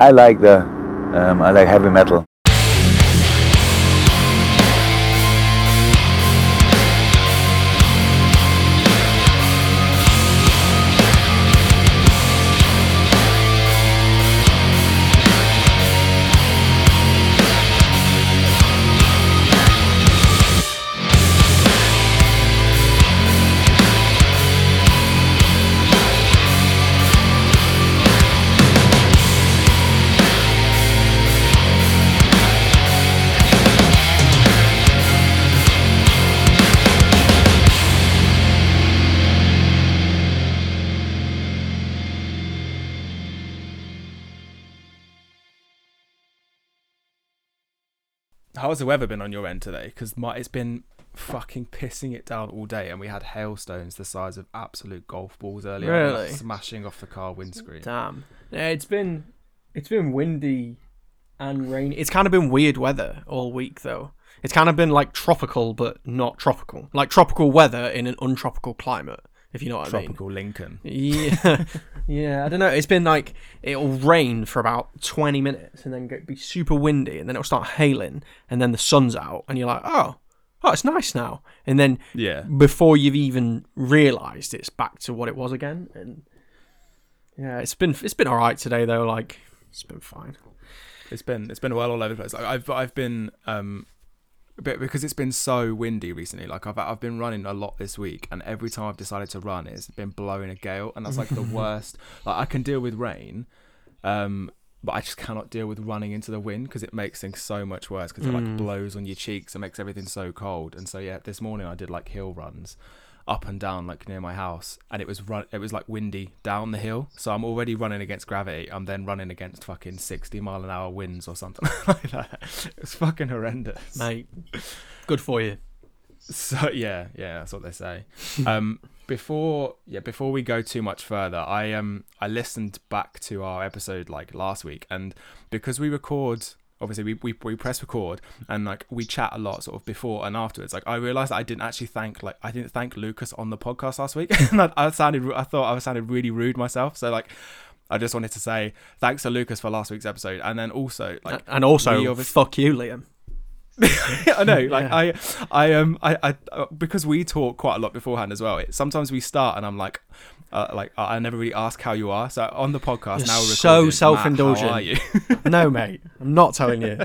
I like the um, I like heavy metal. How's the weather been on your end today? Because it's been fucking pissing it down all day, and we had hailstones the size of absolute golf balls earlier, on, like, smashing off the car windscreen. Damn. Yeah, it's been it's been windy and rainy. It's kind of been weird weather all week though. It's kind of been like tropical but not tropical. Like tropical weather in an untropical climate, if you know what Tropical. I mean. Lincoln. Yeah. yeah, I don't know. It's been like it'll rain for about 20 minutes and then get, be super windy and then it'll start hailing and then the sun's out and you're like, "Oh, oh, it's nice now." And then Yeah. before you've even realised it's back to what it was again. And yeah, it's been it's been all right today though. Like it's been fine. It's been it's been a while all over the place. I've I've been um, but because it's been so windy recently. Like I've I've been running a lot this week, and every time I've decided to run, it's been blowing a gale, and that's like the worst. Like I can deal with rain, um, but I just cannot deal with running into the wind because it makes things so much worse because it like Mm. blows on your cheeks and makes everything so cold. And so yeah, this morning I did like hill runs up and down like near my house and it was run it was like windy down the hill. So i'm already running against gravity. I'm then running against fucking 60 mile an hour winds or something like that. It was fucking horrendous. Mate, good for you. so yeah yeah that's what they say. Um before yeah before we go too much further i um i listened back to our episode like last week and because we record obviously we, we, we press record and like we chat a lot sort of before and afterwards. Like i realized i didn't actually thank like i didn't thank lucas on the podcast last week. And I, I sounded i thought i sounded really rude myself. So like i just wanted to say thanks to lucas for last week's episode. And then also like and also, fuck you, Liam. I know, like Yeah. I, I um, I, I, uh, because we talk quite a lot beforehand as well. It, sometimes we start, and I'm like, uh, like I never really ask how you are. So on the podcast You're now, we're so self-indulgent. Matt, how are you? no, mate, I'm not telling you.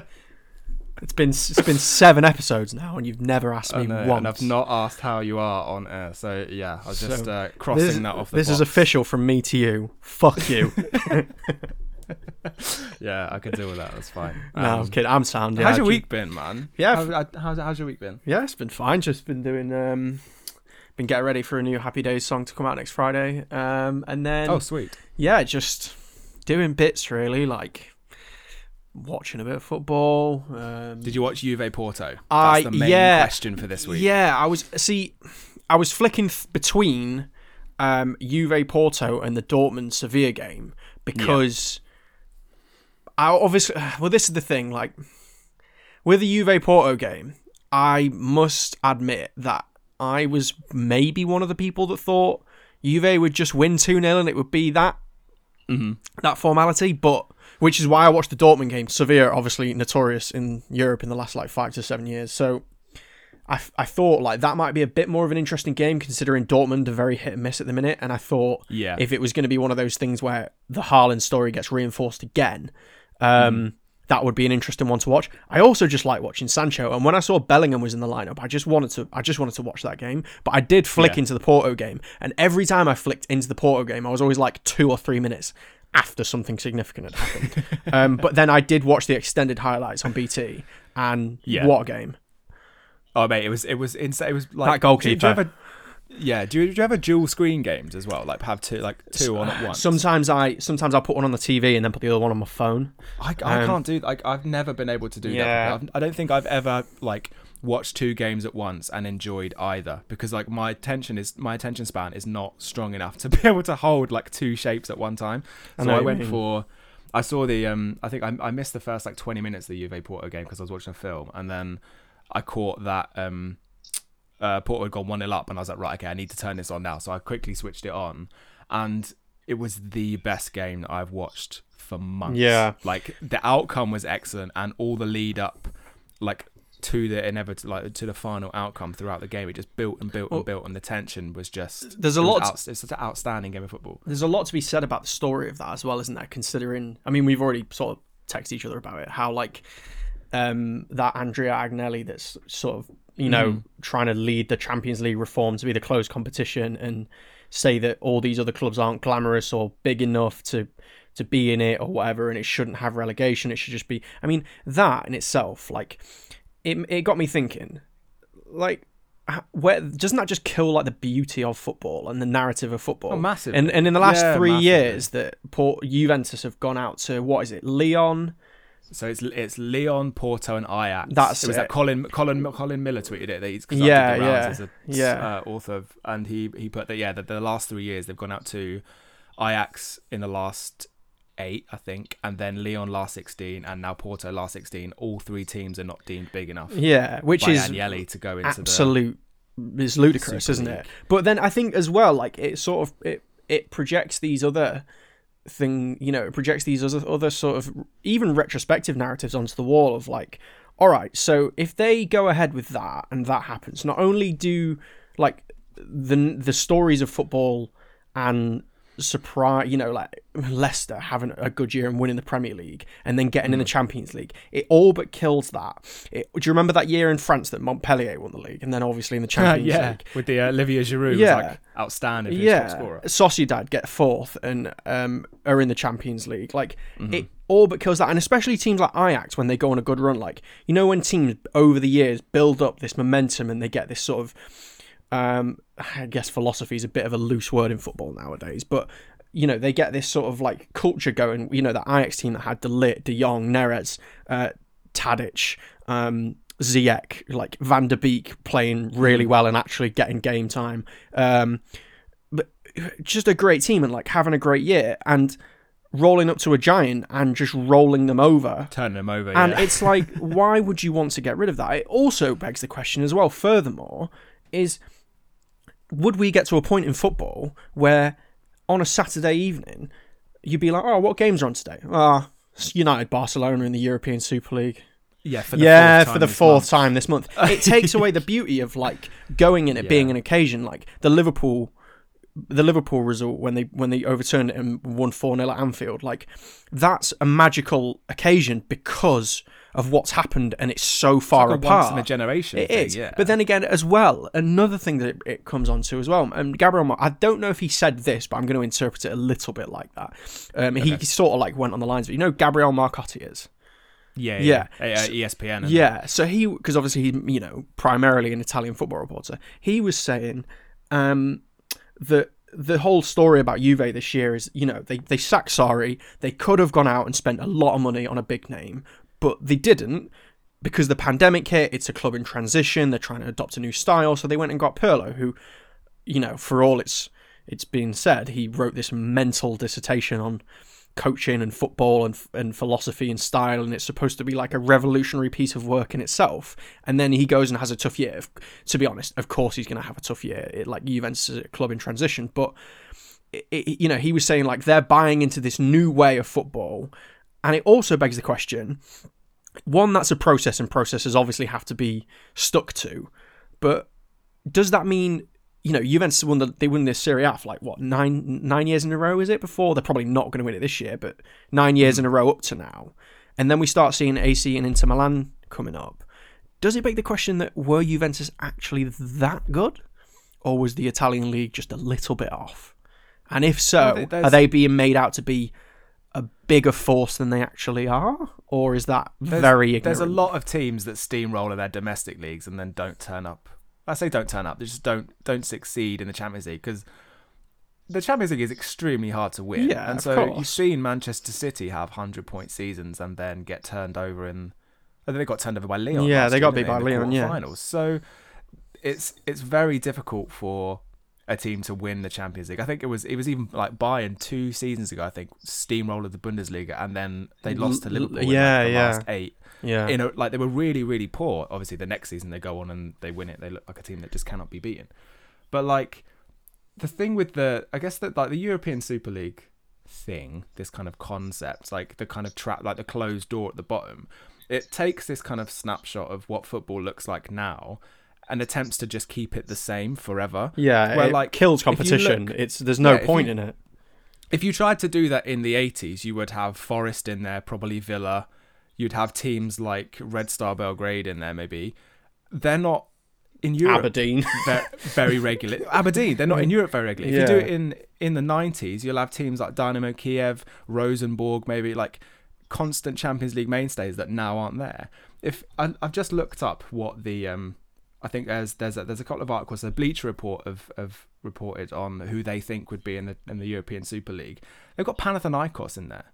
It's been it's been seven episodes now, and you've never asked me know, once. and I've not asked how you are on air. So yeah, I was just So, uh, crossing this, that off. The this is official from me to you. Fuck you. Yeah, I can deal with that. That's fine. no, I'm Um, kidding. I'm sound. Yeah, how's your I- week been, man? Yeah, How, how- how's how's your week been? Yeah, it's been fine. Just been doing um been getting ready for a new Happy Days song to come out next Friday. Um and then Oh, sweet. yeah, just doing bits really, like watching a bit of football. Um Did you watch Juve Porto? That's I- the main yeah. question for this week. Yeah, I was see I was flicking th- between um Juve Porto and the Dortmund Sevilla game because I obviously well this is the thing like with the Juve Porto game I must admit that I was maybe one of the people that thought Juve would just win 2-0 and it would be that hmm that formality, but which is why I watched the Dortmund game. Sevilla, obviously notorious in Europe in the last like five to seven years. So I, I thought like that might be a bit more of an interesting game considering Dortmund are very hit and miss at the minute. And I thought Yeah. if it was going to be one of those things where the Haaland story gets reinforced again, um, that would be an interesting one to watch. I also just like watching Sancho, and when I saw Bellingham was in the lineup, I just wanted to I just wanted to watch that game. But I did flick Yeah. into the Porto game, and every time I flicked into the Porto game, I was always like two or three minutes after something significant had happened. um, but then I did watch the extended highlights on BT, and Yeah. what a game! Oh mate, it was it was insane. It was like That goalkeeper. Do you, do you yeah, do you, do you ever dual screen games as well? Like have two like two on at once. Sometimes I sometimes I'll put one on the TV and then put the other one on my phone. I, I um, can't do like I've never been able to do Yeah. that. I've, I don't think I've ever like watched two games at once and enjoyed either because like my attention is my attention span is not strong enough to be able to hold like two shapes at one time. So know I, went mean. for. I saw the um. I think I, I missed the first like twenty minutes of the Juve Porto game because I was watching a film, and then I caught that um. Uh, Porto had gone one 0 up, and I was like, right, okay, I need to turn this on now. So I quickly switched it on, and it was the best game that I've watched for months. Yeah. like the outcome was excellent, and all the lead up, like to the inevitable, like to the final outcome throughout the game, it just built and built Well, and built, and the tension was just there's a lot- Out, it's such an outstanding game of football. There's a lot to be said about the story of that as well, isn't there? Considering, I mean, we've already sort of texted each other about it. How like um, that Andrea Agnelli that's sort of you know Mhm. trying to lead the Champions League reform to be the closed competition and say that all these other clubs aren't glamorous or big enough to to be in it or whatever, and it shouldn't have relegation. It should just be. I mean, that in itself, like, it it got me thinking, like. Where doesn't that just kill like the beauty of football and the narrative of football? Oh, massively. And and in the last Yeah, three massively. years that Port Juventus have gone out to what is it, Lyon? So it's it's Lyon, Porto, and Ajax. That's it was it. that Colin Colin Colin Miller tweeted it. That he's 'cause Yeah, the yeah, as a yeah. uh, author, of, and he he put that yeah that the last three years they've gone out to Ajax in the last eight I think, and then Lyon last sixteen, and now Porto last sixteen. All three teams are not deemed big enough Yeah, which is Agnelli to go into the absolute. It's ludicrous, isn't it? But then I think as well, like it sort of it it projects these other thing, you know, it projects these other other sort of even retrospective narratives onto the wall of like, all right, so if they go ahead with that and that happens, not only do like the the stories of football and surprise, you know, like Leicester having a good year and winning the Premier League and then getting in Mm. the Champions League. It all but kills that. It, do you remember that year in France that Montpellier won the league and then obviously in the Champions yeah League? with the uh, Olivier Giroud Yeah. was like outstanding Yeah, scorer. Sociedad get fourth and um, are in the Champions League. Like Mm-hmm. it all but kills that, and especially teams like Ajax when they go on a good run. Like you know when teams over the years build up this momentum and they get this sort of, um, I guess philosophy is a bit of a loose word in football nowadays, but you know they get this sort of like culture going. You know that Ajax team that had De Ligt, De Jong, Neres, uh, Tadic. Um, Ziyech, like Van der Beek playing really well and actually getting game time. Um, but just a great team and like having a great year and rolling up to a giant and just rolling them over. Turning them over, And yeah. it's like, why would you want to get rid of that? It also begs the question as well, furthermore, is would we get to a point in football where on a Saturday evening you'd be like, oh, what games are on today? Ah, it's United Barcelona in the European Super League. yeah, for the yeah, fourth for time the this fourth month. time this month. It takes away the beauty of like going in it being an occasion, like the Liverpool, the Liverpool result when they when they overturned it and won four 0 at Anfield. Like that's a magical occasion because of what's happened, and it's so far Like a apart. once in a generation. It thing, is. yeah. But then again, as well, another thing that it, it comes on to as well, and Gabriel, Mar- I don't know if he said this, but I'm going to interpret it a little bit like that. Um, he, Okay. he sort of like went on the lines, but you know, Gabriel Marcotti is. yeah, yeah. yeah, ESPN. And Yeah, so he because obviously he you know primarily an Italian football reporter. He was saying um, that the whole story about Juve this year is you know they they sacked Sarri. They could have gone out and spent a lot of money on a big name, but they didn't because the pandemic hit. It's a club in transition. They're trying to adopt a new style, so they went and got Pirlo, who you know for all it's it's been said, he wrote this mental dissertation on coaching and football and and philosophy and style, and it's supposed to be like a revolutionary piece of work in itself. And then he goes and has a tough year. To be honest, of course he's going to have a tough year. It, like Juventus is a club in transition, but it, it- you know he was saying like they're buying into this new way of football, and it also begs the question: one, that's a process, and processes obviously have to be stuck to, but does that mean you know, Juventus won the they won this Serie A for like what nine nine years in a row is it? Before they're probably not going to win it this year but nine years mm. in a row up to now. And then we start seeing AC and Inter Milan coming up. Does it beg the question that were Juventus actually that good? Or was the Italian league just a little bit off? And if so are they being made out to be a bigger force than they actually are or is that There's- very ignorant There's a lot of teams that steamroller their domestic leagues and then don't turn up. I say don't turn up. They just don't don't succeed in the Champions League because the Champions League is extremely hard to win. Yeah, and so course. you've seen Manchester City have hundred point seasons and then get turned over in. I then they got turned over by Lyon. Yeah, they got beat by in Lyon, yeah. finals. So it's it's very difficult for a team to win the Champions League. I think it was it was even like Bayern two seasons ago. I think steamrolled the Bundesliga and then they lost to Liverpool. in, yeah, like, the yeah. last eight yeah you know, like they were really, really poor. Obviously, the next season they go on and they win it. They look like a team that just cannot be beaten. But like the thing with the, I guess that like the European Super League, thing, this kind of concept, like the kind of trap, like the closed door at the bottom. It takes this kind of snapshot of what football looks like now and attempts to just keep it the same forever. Yeah, Where, it like, kills competition. look- it's there's no Yeah, point you- in it. if you tried to do that in the 80s, you would have Forest in there, probably Villa. You'd have teams like Red Star Belgrade in there, maybe. They're not in Europe Aberdeen. ve- very regular. Aberdeen, they're not in Europe very regularly. If you do it in in the 90s, you'll have teams like Dynamo Kiev, Rosenborg, maybe like constant Champions League mainstays that now aren't there. If I, I've just looked up what the um, I think there's there's a, there's a couple of articles. The Bleacher Report have, have reported on who they think would be in the in the European Super League. They've got Panathinaikos in there.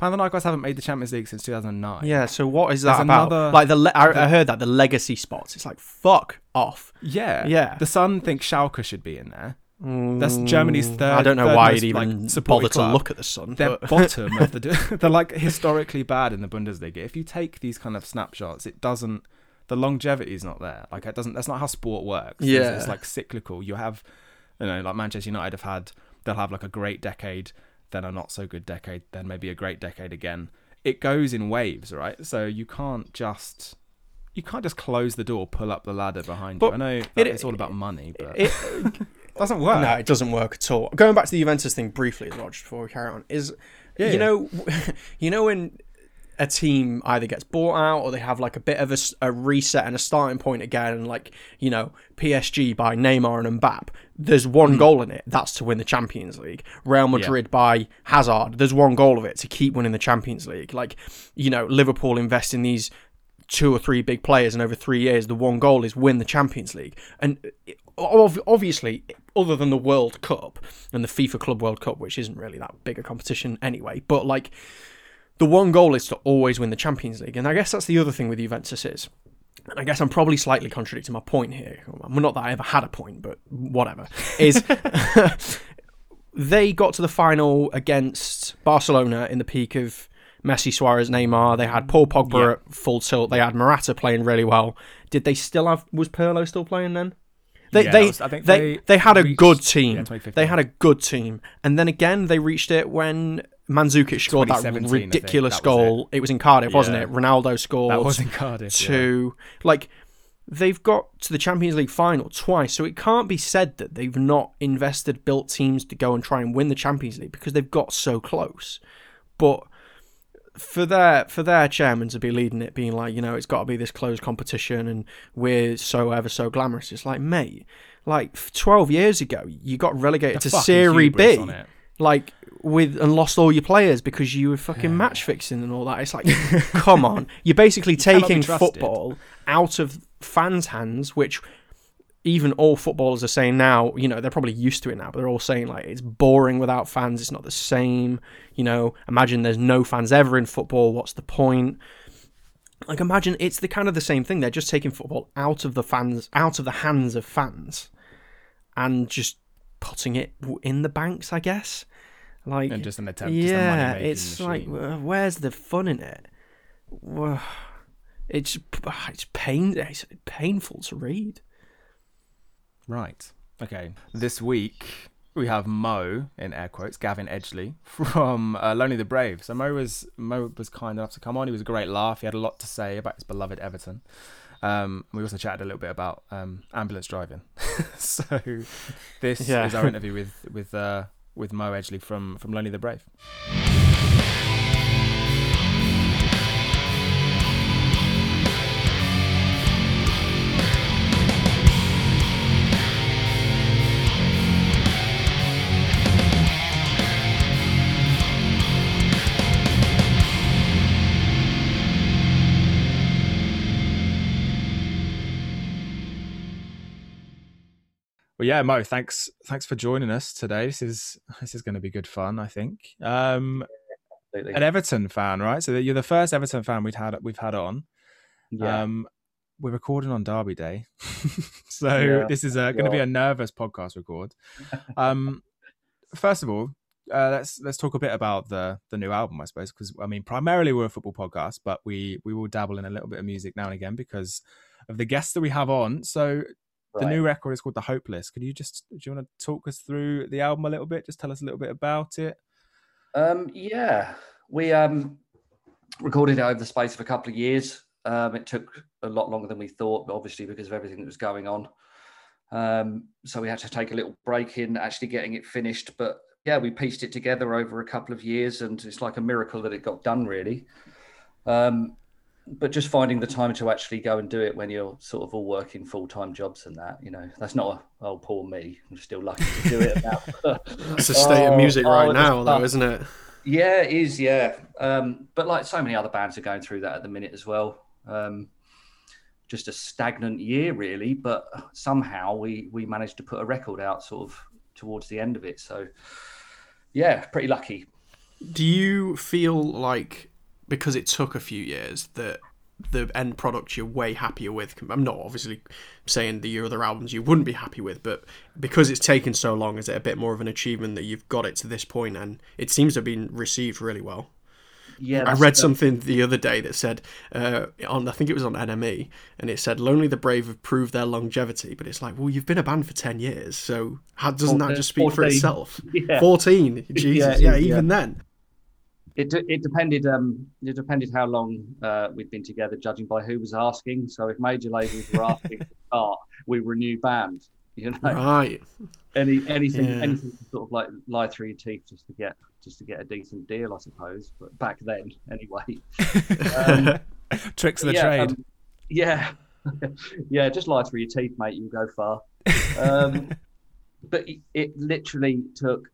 Panathinaikos haven't made the Champions League since 2009. yeah. So what is There's that about? another- like the, le- I, I heard that the legacy spots. It's like fuck off. yeah, Yeah. The Sun thinks Schalke should be in there. That's Germany's Mm, third- I don't know why most, you'd even supported bother to club. look at the sun. they're but- bottom of the they're like historically bad in the Bundesliga. If you take these kind of snapshots, it doesn't the longevity is not there. Like it doesn't that's not how sport works. Yeah. It's, like cyclical. You have you know, like Manchester United have had they'll have like a great decade, then a not so good decade, then maybe a great decade again. It goes in waves, right? So you can't just you can't just close the door, pull up the ladder behind But you. I know it- it's all about money, but it, it doesn't work. No, it doesn't work at all. Going back to the Juventus thing briefly as well, just before we carry on, is Yeah, you yeah. know, you know when a team either gets bought out or they have like a bit of a reset and a starting point again, and like you know PSG by Neymar and Mbappe, there's one Hmm. goal in it. That's to win the Champions League. Real Madrid by Hazard, there's one goal of it to keep winning the Champions League. Like you know, Liverpool invest in these two or three big players, and over three years, the one goal is win the Champions League. And obviously, other than the World Cup and the FIFA Club World Cup, which isn't really that big a competition anyway, but like the one goal is to always win the Champions League. And I guess that's the other thing with Juventus is. And I guess I'm probably slightly contradicting my point here. Well, not that I ever had a point, but whatever. Is they got to the final against Barcelona in the peak of Messi, Suarez, Neymar. They had Paul Pogba Yeah. at full tilt. They had Morata playing really well. Did they still have? Was Pirlo still playing then? They Yeah, they, was- I think they, they they had a good team. 2015. they had a good team, and then again they reached it when Mandzukic scored that 2017, I think. ridiculous That goal. It. was in Cardiff, wasn't it? Ronaldo scored that was in Cardiff. yeah. to like they've got to the Champions League final twice, so it can't be said that they've not invested, built teams to go and try and win the Champions League because they've got so close. But for their for their chairman to be leading it, being like, you know, it's got to be this closed competition, and we're so ever so glamorous. It's like, mate, like twelve years ago, you got relegated The to Serie B it. like with and lost all your players because you were fucking match fixing and all that. It's like, come on, you're basically be taking football out of fans' hands, which even all footballers are saying now. You know, they're probably used to it now, but they're all saying like it's boring without fans. It's not the same. You know, imagine there's no fans ever in football. What's the point? Like, imagine it's the kind of the same thing. They're just taking football out of the fans, out of the hands of fans, and just putting it in the banks. I guess. Like, and just an attempt. yeah, it's like, machine. uh, where's the fun in it? It's it's pain it's painful to read. Right. Okay. This week we have Mo in air quotes, Gavin Edgley from uh, Lonely the Brave. So Mo was Mo was kind enough to come on. He was a great laugh. He had a lot to say about his beloved Everton. Um, we also chatted a little bit about um, ambulance driving. so this Yeah. is our interview with with uh, with Mo Edgley from from Lonely the Brave. Well, yeah, Mo, thanks thanks for joining us today. This is this is going to be good fun, I think. Um, an Everton fan, right? So you're the first Everton fan we've had we've had on. Yeah. Um, we're recording on Derby Day, so Yeah. this is uh, going to be a nervous podcast record. Um, first of all, uh, let's let's talk a bit about the the new album, I suppose, because I mean, primarily we're a football podcast, but we we will dabble in a little bit of music now and again because of the guests that we have on. So the new record is called The Hopeless. Can you just do you want to talk us through the album a little bit? Just tell us a little bit about it. Um, yeah, we um, recorded it over the space of a couple of years. Um, it took a lot longer than we thought, obviously because of everything that was going on. Um, so we had to take a little break in actually getting it finished. But yeah, we pieced it together over a couple of years, and it's like a miracle that it got done, really. Um, but just finding the time to actually go and do it when you're sort of all working full time jobs and that, you know, that's not a oh poor me. I'm still lucky to do it now. That's the state of music Oh, right oh, now, though, isn't it? yeah, it is. Yeah, um, but like so many other bands are going through that at the minute as well. Um, just a stagnant year, really. But somehow we we managed to put a record out sort of towards the end of it. So yeah, pretty lucky. Do you feel like because it took a few years that the end product you're way happier with? I'm not obviously saying the other albums you wouldn't be happy with, but because it's taken so long, is it a bit more of an achievement that you've got it to this point and it seems to have been received really well? Yeah, I read something the other day that said uh, on I think it was on NME, and it said "Lonely the Brave have proved their longevity," but it's like, well, you've been a band for ten years, so how doesn't that just speak for 14. itself? Yeah. Fourteen, Jesus, Yeah, yeah, even then. It, it depended. Um, it depended how long uh, we'd been together, judging by who was asking. So if major labels were asking to start, we were a new band. You know, Right. any anything Yeah. anything to sort of like lie through your teeth just to get just to get a decent deal, I suppose. But back then, anyway. Um, Tricks of the yeah, trade. um, yeah, yeah. Just lie through your teeth, mate. You'll go far. Um, but it, it literally took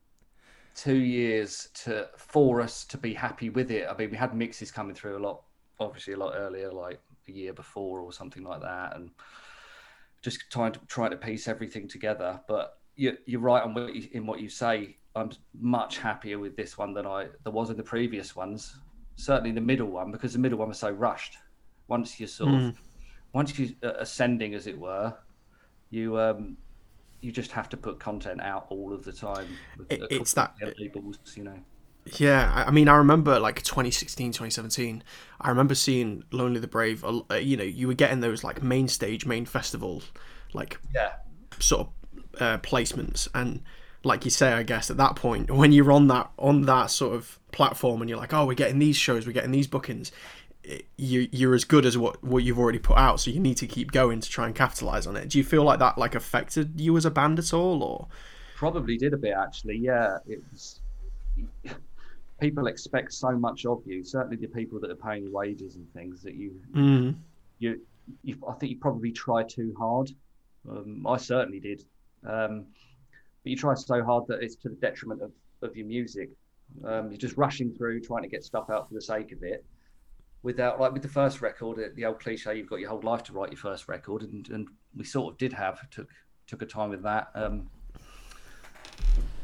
two years to for us to be happy with it. I mean, we had mixes coming through a lot, obviously a lot earlier, like a year before or something like that, and just trying to trying to piece everything together. But you, you're right on what you, in what you say. I'm much happier with this one than I there was in the previous ones. Certainly the middle one because the middle one was so rushed. Once you're sort of once you uh, ascending, as it were, you um you just have to put content out all of the time. It- it's that- labels, you know. Yeah, I mean, I remember like 2016, 2017. I remember seeing Lonely the Brave. uh, You know, you were getting those like main stage, main festival, like Yeah, sort of uh, placements, and like you say, I guess at that point, when you're on that on that sort of platform, and you're like, oh, we're getting these shows, we're getting these bookings. You you're as good as what what you've already put out, so you need to keep going to try and capitalize on it. Do you feel like that like affected you as a band at all, or? probably did a bit actually. Yeah, it was. People expect so much of you. Certainly, the people that are paying you wages and things that you Mm. you, you I think you probably try too hard. Um, I certainly did. Um, but you try so hard that it's to the detriment of, of your music. Um, you're just rushing through, trying to get stuff out for the sake of it. Without, like with the first record, uh, the old cliche, you've got your whole life to write your first record, and, and we sort of did have took took a time with that. Um,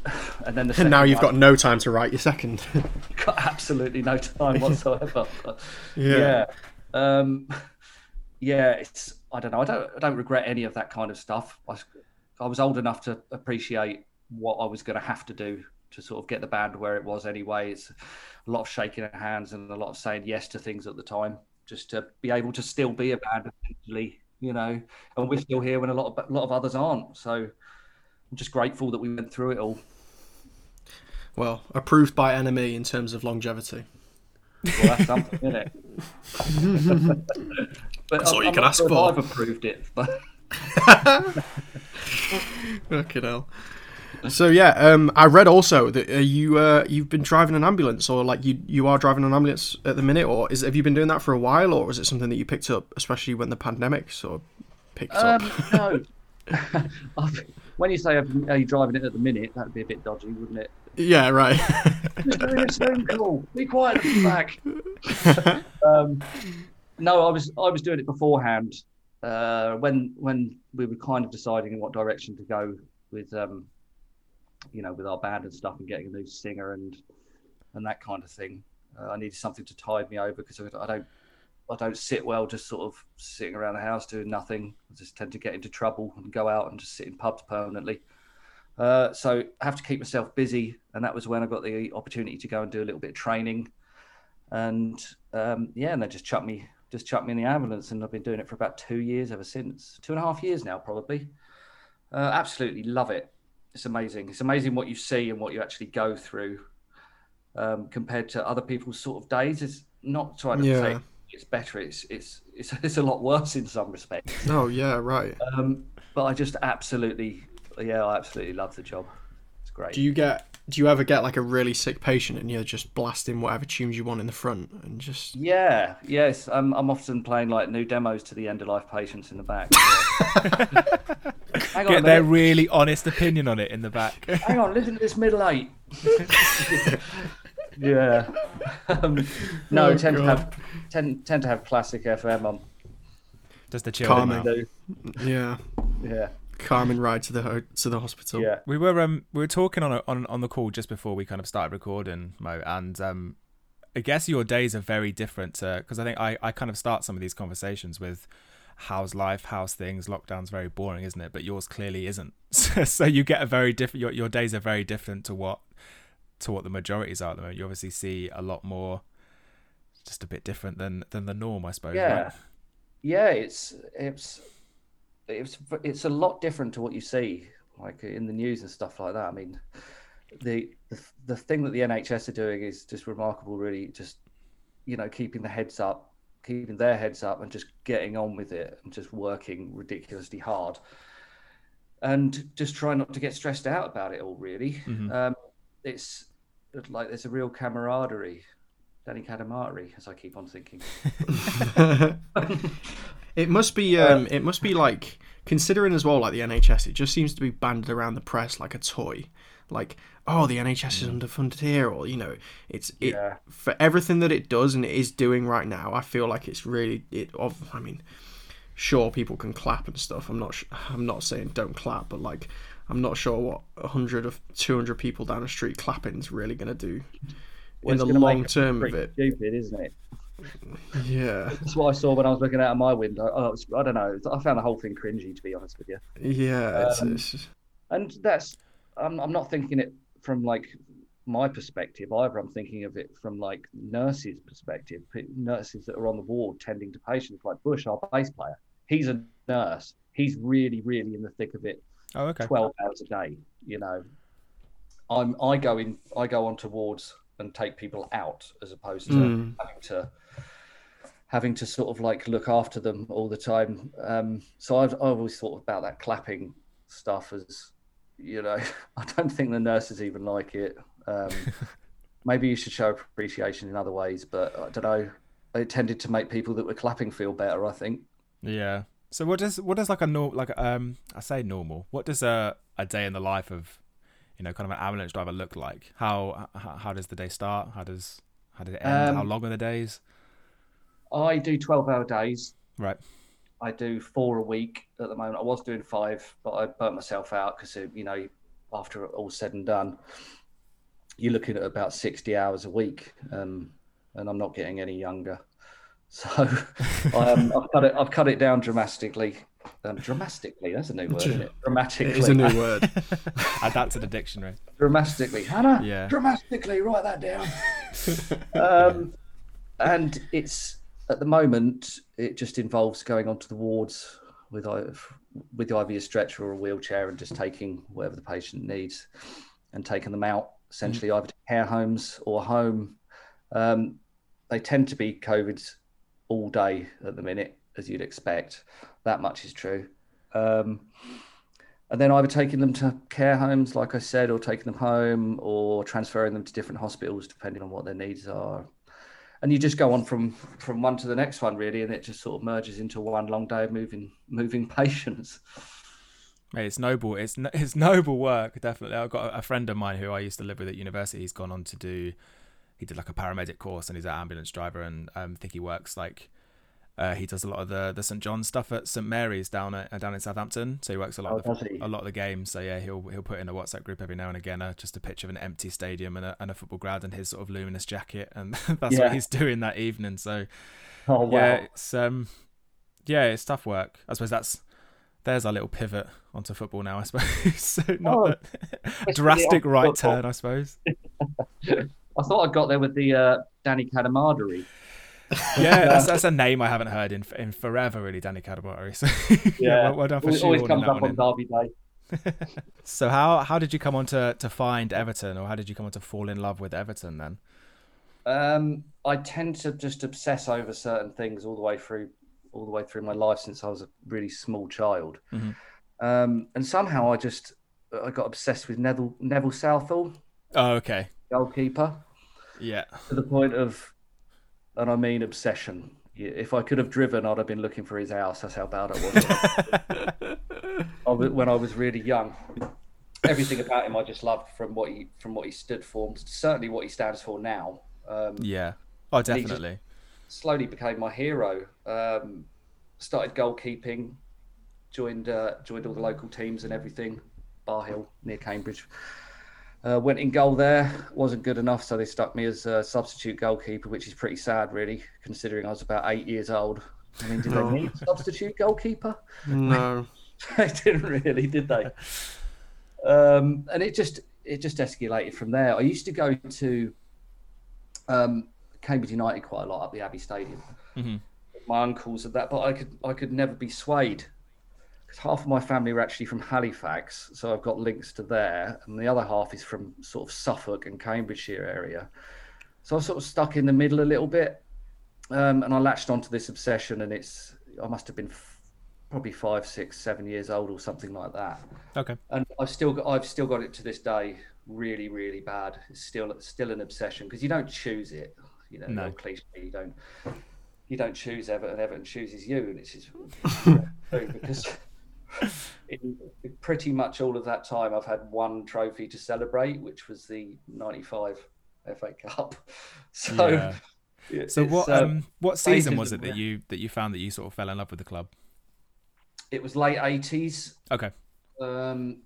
and then the And now you've one- got no time to write your second. got absolutely no time whatsoever. Yeah. yeah, um, yeah. It's I don't know. I don't I don't regret any of that kind of stuff. I, I was old enough to appreciate what I was going to have to do to sort of get the band where it was anyway. It's a lot of shaking of hands and a lot of saying yes to things at the time, just to be able to still be a band eventually, you know. And we're still here when a lot of a lot of others aren't. So I'm just grateful that we went through it all. well, approved by NME in terms of longevity. Well, that's something, isn't it? but That's all I'm- you I'm can ask sure for. I've approved it, but Fucking hell. So yeah, um, I read also that uh, you uh, you've been driving an ambulance, or like you you are driving an ambulance at the minute, or is have you been doing that for a while, or is it something that you picked up, especially when the pandemic sort of picked up? um, no. When you say are you driving it at the minute, that'd be a bit dodgy, wouldn't it? Yeah, right. Just doing a Zoom call. Be quiet at the back. um, no, I was I was doing it beforehand. Uh, when when we were kind of deciding in what direction to go with um, you know, with our band and stuff, and getting a new singer and and that kind of thing. Uh, I needed something to tide me over because I don't I don't sit well just sort of sitting around the house doing nothing. I just tend to get into trouble and go out and just sit in pubs permanently. Uh, so I have to keep myself busy, and that was when I got the opportunity to go and do a little bit of training. And um, yeah, and they just chucked me, just chucked me in the ambulance, and I've been doing it for about two years ever since. Two and a half years now, probably. Uh, absolutely love it. It's amazing. It's amazing what you see and what you actually go through um, compared to other people's sort of days. It's not trying to Yeah. say it's better. It's it's it's it's a lot worse in some respects. Oh yeah, right. Um, but I just absolutely, yeah, I absolutely love the job. It's great. Do you get? Do you ever get like a really sick patient and you're just blasting whatever tunes you want in the front and just? Yeah, yes. I'm I'm often playing like new demos to the end of life patients in the back. Yeah. Hang on, Get their really honest opinion on it in the back. hang on, listen to this middle eight. yeah. Um, no, Oh, tend God. to have tend tend to have classic FM on. Just to chill them out. Yeah, Yeah, Carmen ride to the ho- to the hospital. yeah. We were um we were talking on a, on on the call just before we kind of started recording, Mo, and um I guess your days are very different because I think I I kind of start some of these conversations with how's life, how's things, lockdown's very boring, isn't it? But yours clearly isn't. so you get a very different your your days are very different to what to what the majorities are at the moment. You obviously see a lot more just a bit different than than the norm, I suppose. Yeah, right? yeah. It's it's it's it's a lot different to what you see like in the news and stuff like that. I mean, the the, the thing that the NHS are doing is just remarkable. Really, just you know, keeping the heads up, keeping their heads up, and just getting on with it, and just working ridiculously hard, and just try not to get stressed out about it all. Really, Mhm. um, it's like there's a real camaraderie. Danny Cadamarteri, as I keep on thinking. it must be um it must be like considering as well like the NHS it just seems to be banded around the press like a toy like oh the NHS is underfunded here or you know it's it Yeah. for everything that it does and it is doing right now I feel like it's really it of I mean sure people can clap and stuff I'm not sh- I'm not saying don't clap but like I'm not sure what 100 of 200 people down the street clapping is really going to do Well, in the long term of it Stupid, isn't it? Yeah That's what I saw when I was looking out of my window. Oh, was, I don't know. I found the whole thing cringy, to be honest with you. yeah it's, Um, it's And that's, I'm, I'm not thinking it from like my perspective either. I'm thinking of it from like nurses' perspective. P- Nurses that are on the ward tending to patients, like Bush, our bass player. He's a nurse. He's really, really in the thick of it. Oh, okay. 12 hours a day you know i'm i go in i go on towards and take people out as opposed to Mm. having to having to sort of like look after them all the time um so i've, I've always thought about that clapping stuff as you know i don't think the nurses even like it um maybe you should show appreciation in other ways but i don't know it tended to make people that were clapping feel better i think Yeah. So what does what does like a normal like um I say normal. What does a a day in the life of you know kind of an ambulance driver look like? How how, how does the day start? How does how does it end? Um, how long are the days? I do 12 hour days Right. I do four a week at the moment. I was doing five, but I burnt myself out because you know, after all said and done, you're looking at about sixty hours a week, um, and I'm not getting any younger. So um, I've cut it. I've cut it down dramatically. Um, dramatically, that's a new word, isn't it? Dramatically, it is a new word Add that to the dictionary. dramatically. Hannah, Yeah. dramatically, write that down. um, and it's at the moment it just involves going onto the wards with with either a stretcher or a wheelchair and just taking whatever the patient needs and taking them out essentially either to care homes or home. Um, they tend to be COVIDs all day at the minute, as you'd expect. That much is true. Um, and then either taking them to care homes, like I said, or taking them home, or transferring them to different hospitals, depending on what their needs are. And you just go on from from one to the next one, really, and it just sort of merges into one long day of moving moving patients. Mate, it's noble. It's no- it's noble work, definitely. I've got a- friend of mine who I used to live with at university. He's gone on to do, he did like a paramedic course, and he's an ambulance driver, and um, I think he works like, uh, he does a lot of the the St John's stuff at St Mary's down at, uh, down in Southampton. So he works a lot Oh, of the, a lot of the games. So yeah, he'll he'll put in a WhatsApp group every now and again, uh, just a picture of an empty stadium and a, and a football ground and his sort of luminous jacket, and that's Yeah. what he's doing that evening. So Oh wow! yeah, it's um, yeah, it's tough work. I suppose that's there's our little pivot onto football now. I suppose so not Oh, that drastic right football. turn. I suppose. I thought I got there with the uh, Danny Cadamarteri. Yeah, that's, that's a name I haven't heard in in forever. Really, Danny Cadbury. So yeah, well, well done for always, always comes up on. Derby Day. So how how did you come on to, to find Everton, or how did you come on to fall in love with Everton then? Um, I tend to just obsess over certain things all the way through, all the way through my life since I was a really small child. Mhm. Um, and somehow I just I got obsessed with Neville Neville Southall, Oh, okay. goalkeeper, Yeah. to the point of, and I mean obsession. If I could have driven, I'd have been looking for his house. That's how bad I was. I when I was really young. Everything about him I just loved from what he from what he stood for, certainly what he stands for now. Um, Yeah. Oh, definitely. slowly became my hero. Um, started goalkeeping, joined uh, joined all the local teams and everything. Bar Hill near Cambridge. Uh, went in goal there, wasn't good enough, so they stuck me as a substitute goalkeeper, which is pretty sad, really, considering I was about eight years old. I mean, did No. they need a substitute goalkeeper? No. they didn't really, did they? Um, and it just it just escalated from there. I used to go to um, Cambridge United quite a lot at the Abbey Stadium. Mhm. My uncles and that, but I could I could never be swayed because half of my family were actually from Halifax, so I've got links to there, and the other half is from sort of Suffolk and Cambridgeshire area. So I was sort of stuck in the middle a little bit, um, and I latched onto this obsession, and it's I must have been f- probably five, six, seven years old or something like that Okay. and I've still got I've still got it to this day. Really, really bad. It's still still an obsession because you don't choose it. You know, No. cliche. You don't you don't choose Everton. And Everton chooses you, and it's just because in pretty much all of that time, I've had one trophy to celebrate, which was the '95 FA Cup. So, Yeah. it- So what uh, um what season was it that you that you found that you sort of fell in love with the club? it was late '80s. Okay. Um,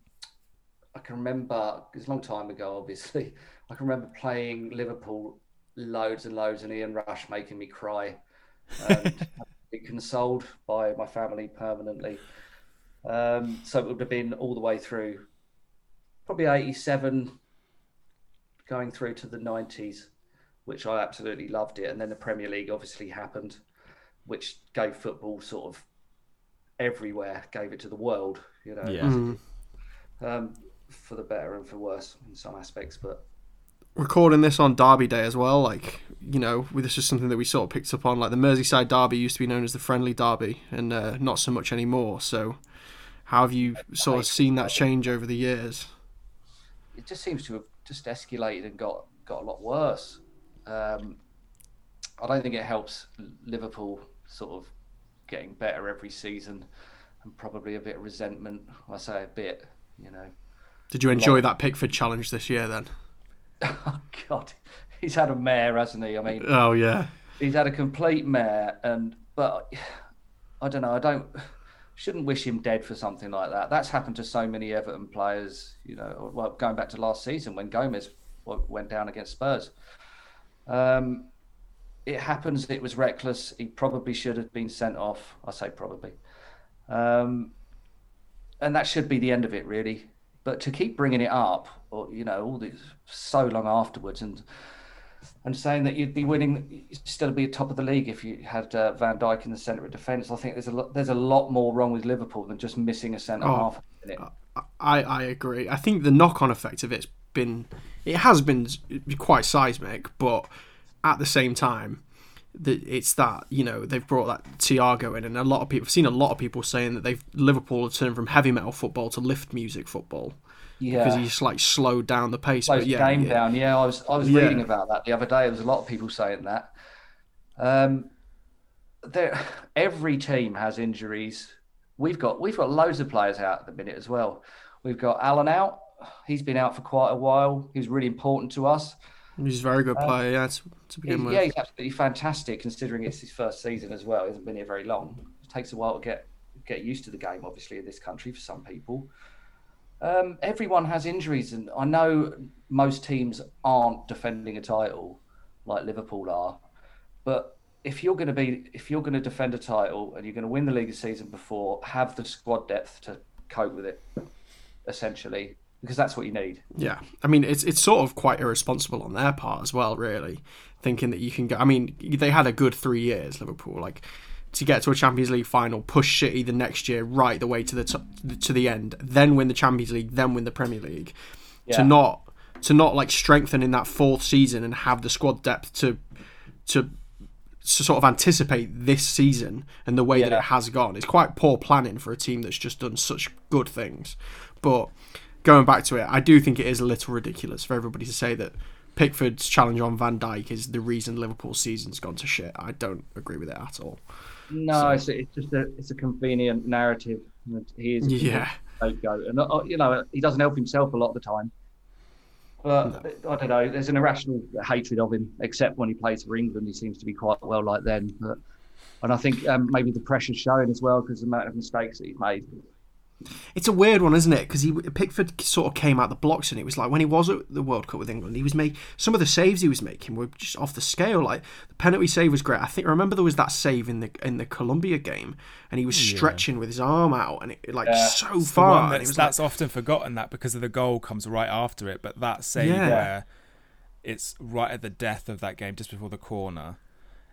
I can remember it's a long time ago, obviously. I can remember playing Liverpool loads and loads, and Ian Rush making me cry, and be consoled by my family permanently. Um, so it would have been all the way through, probably '87, going through to the '90s, which I absolutely loved it. And then the Premier League obviously happened, which gave football sort of everywhere, gave it to the world. You know, Yeah. Mm. um, for the better and for worse in some aspects. But recording this on Derby Day as well. Like, you know, this is something that we sort of picked up on. Like, the Merseyside Derby used to be known as the Friendly Derby, and uh, not so much anymore. So, how have you sort of seen that change over the years? it just seems to have just escalated and got got a lot worse. Um, I don't think it helps Liverpool sort of getting better every season, and probably a bit of resentment. I say a bit, you know. Did you enjoy that Pickford challenge this year then? Oh God, he's had a mare, hasn't he? I mean, Oh yeah, he's had a complete mare, and but I don't know. I don't shouldn't wish him dead for something like that. That's happened to so many Everton players. You know, well, going back to last season when Gomez went down against Spurs. Um, it happens. It was reckless. He probably should have been sent off. I say probably, um, and that should be the end of it, really. But to keep bringing it up, or you know, all these so long afterwards, and and saying that you'd be winning, you'd still be top of the league if you had uh, Van Dijk in the centre of defence. I think there's a lot, there's a lot more wrong with Liverpool than just missing a centre Oh. half. I I agree. I think the knock-on effect of it's been, it has been quite seismic, but at the same time, that it's that you know they've brought that Thiago in, and a lot of people, I've seen a lot of people saying that they've Liverpool have turned from heavy metal football to lift music football Yeah, because he's like slowed down the pace. slows yeah, game yeah. down. Yeah, I was I was Yeah. reading about that the other day. There was a lot of people saying that. Um, there, every team has injuries. We've got we've got loads of players out at the minute as well. We've got Allan out. He's been out for quite a while. He was really important to us. He's a very good player, yeah, to, to begin with. yeah, he's absolutely fantastic considering it's his first season as well. He hasn't been here very long. It takes a while to get get used to the game, obviously, in this country for some people. Um, everyone has injuries, and I know most teams aren't defending a title like Liverpool are, but if you're going to be if you're going to defend a title and you're going to win the league a season before, have the squad depth to cope with it, essentially, because that's what you need. Yeah, I mean it's it's sort of quite irresponsible on their part as well, really, thinking that you can go. I mean, they had a good three years, Liverpool. Like to get to a Champions League final, push City the next year right the way to the t- to the end, then win the Champions League, then win the Premier League. Yeah. To not to not like strengthen in that fourth season and have the squad depth to to to sort of anticipate this season and the way that it has gone. It's quite poor planning for a team that's just done such good things. But going back to it, I do think it is a little ridiculous for everybody to say that Pickford's challenge on Van Dijk is the reason Liverpool's season's gone to shit. I don't agree with it at all. No, it's, it's just a it's a convenient narrative. that He is a Yeah. scapegoat, and uh, you know he doesn't help himself a lot of the time. But I don't know. There's an irrational hatred of him, except when he plays for England. He seems to be quite well like then. But and I think um, maybe the pressure's showing as well because the amount of mistakes that he's made. It's a weird one, isn't it? Because he Pickford sort of came out the blocks, and it was like when he was at the World Cup with England, he was make some of the saves he was making were just off the scale. Like the penalty save was great. I think I remember there was that save in the in the Colombia game, and he was stretching with his arm out, and it like Yeah. so It's far. one and it that's, was like, that's often forgotten that because of the goal comes right after it, but that save Yeah. where it's right at the death of that game, just before the corner.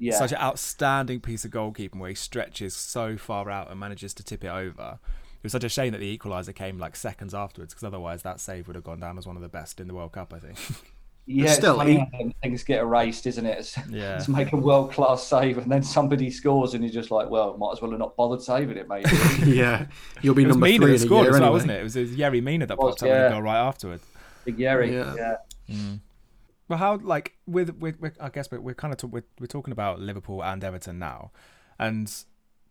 Yeah, Such an outstanding piece of goalkeeping where he stretches so far out and manages to tip it over. It was such a shame that the equaliser came like seconds afterwards, because otherwise that save would have gone down as one of the best in the World Cup. I think. yeah. still, funny he- how things get erased, isn't it? It's, Yeah. to make a world class save, and then somebody scores, and you're just like, well, might as well have not bothered saving it, mate. yeah, you'll be It number Mina three that in a scored year as well, anyway. wasn't it? It was, it was Yerry Mina that Was, popped up with yeah. a goal right afterwards. Big Yerry. Yeah. Yeah. Mm. Well, how like with with, with I guess we're, we're kind of talk, we're, we're talking about Liverpool and Everton now, and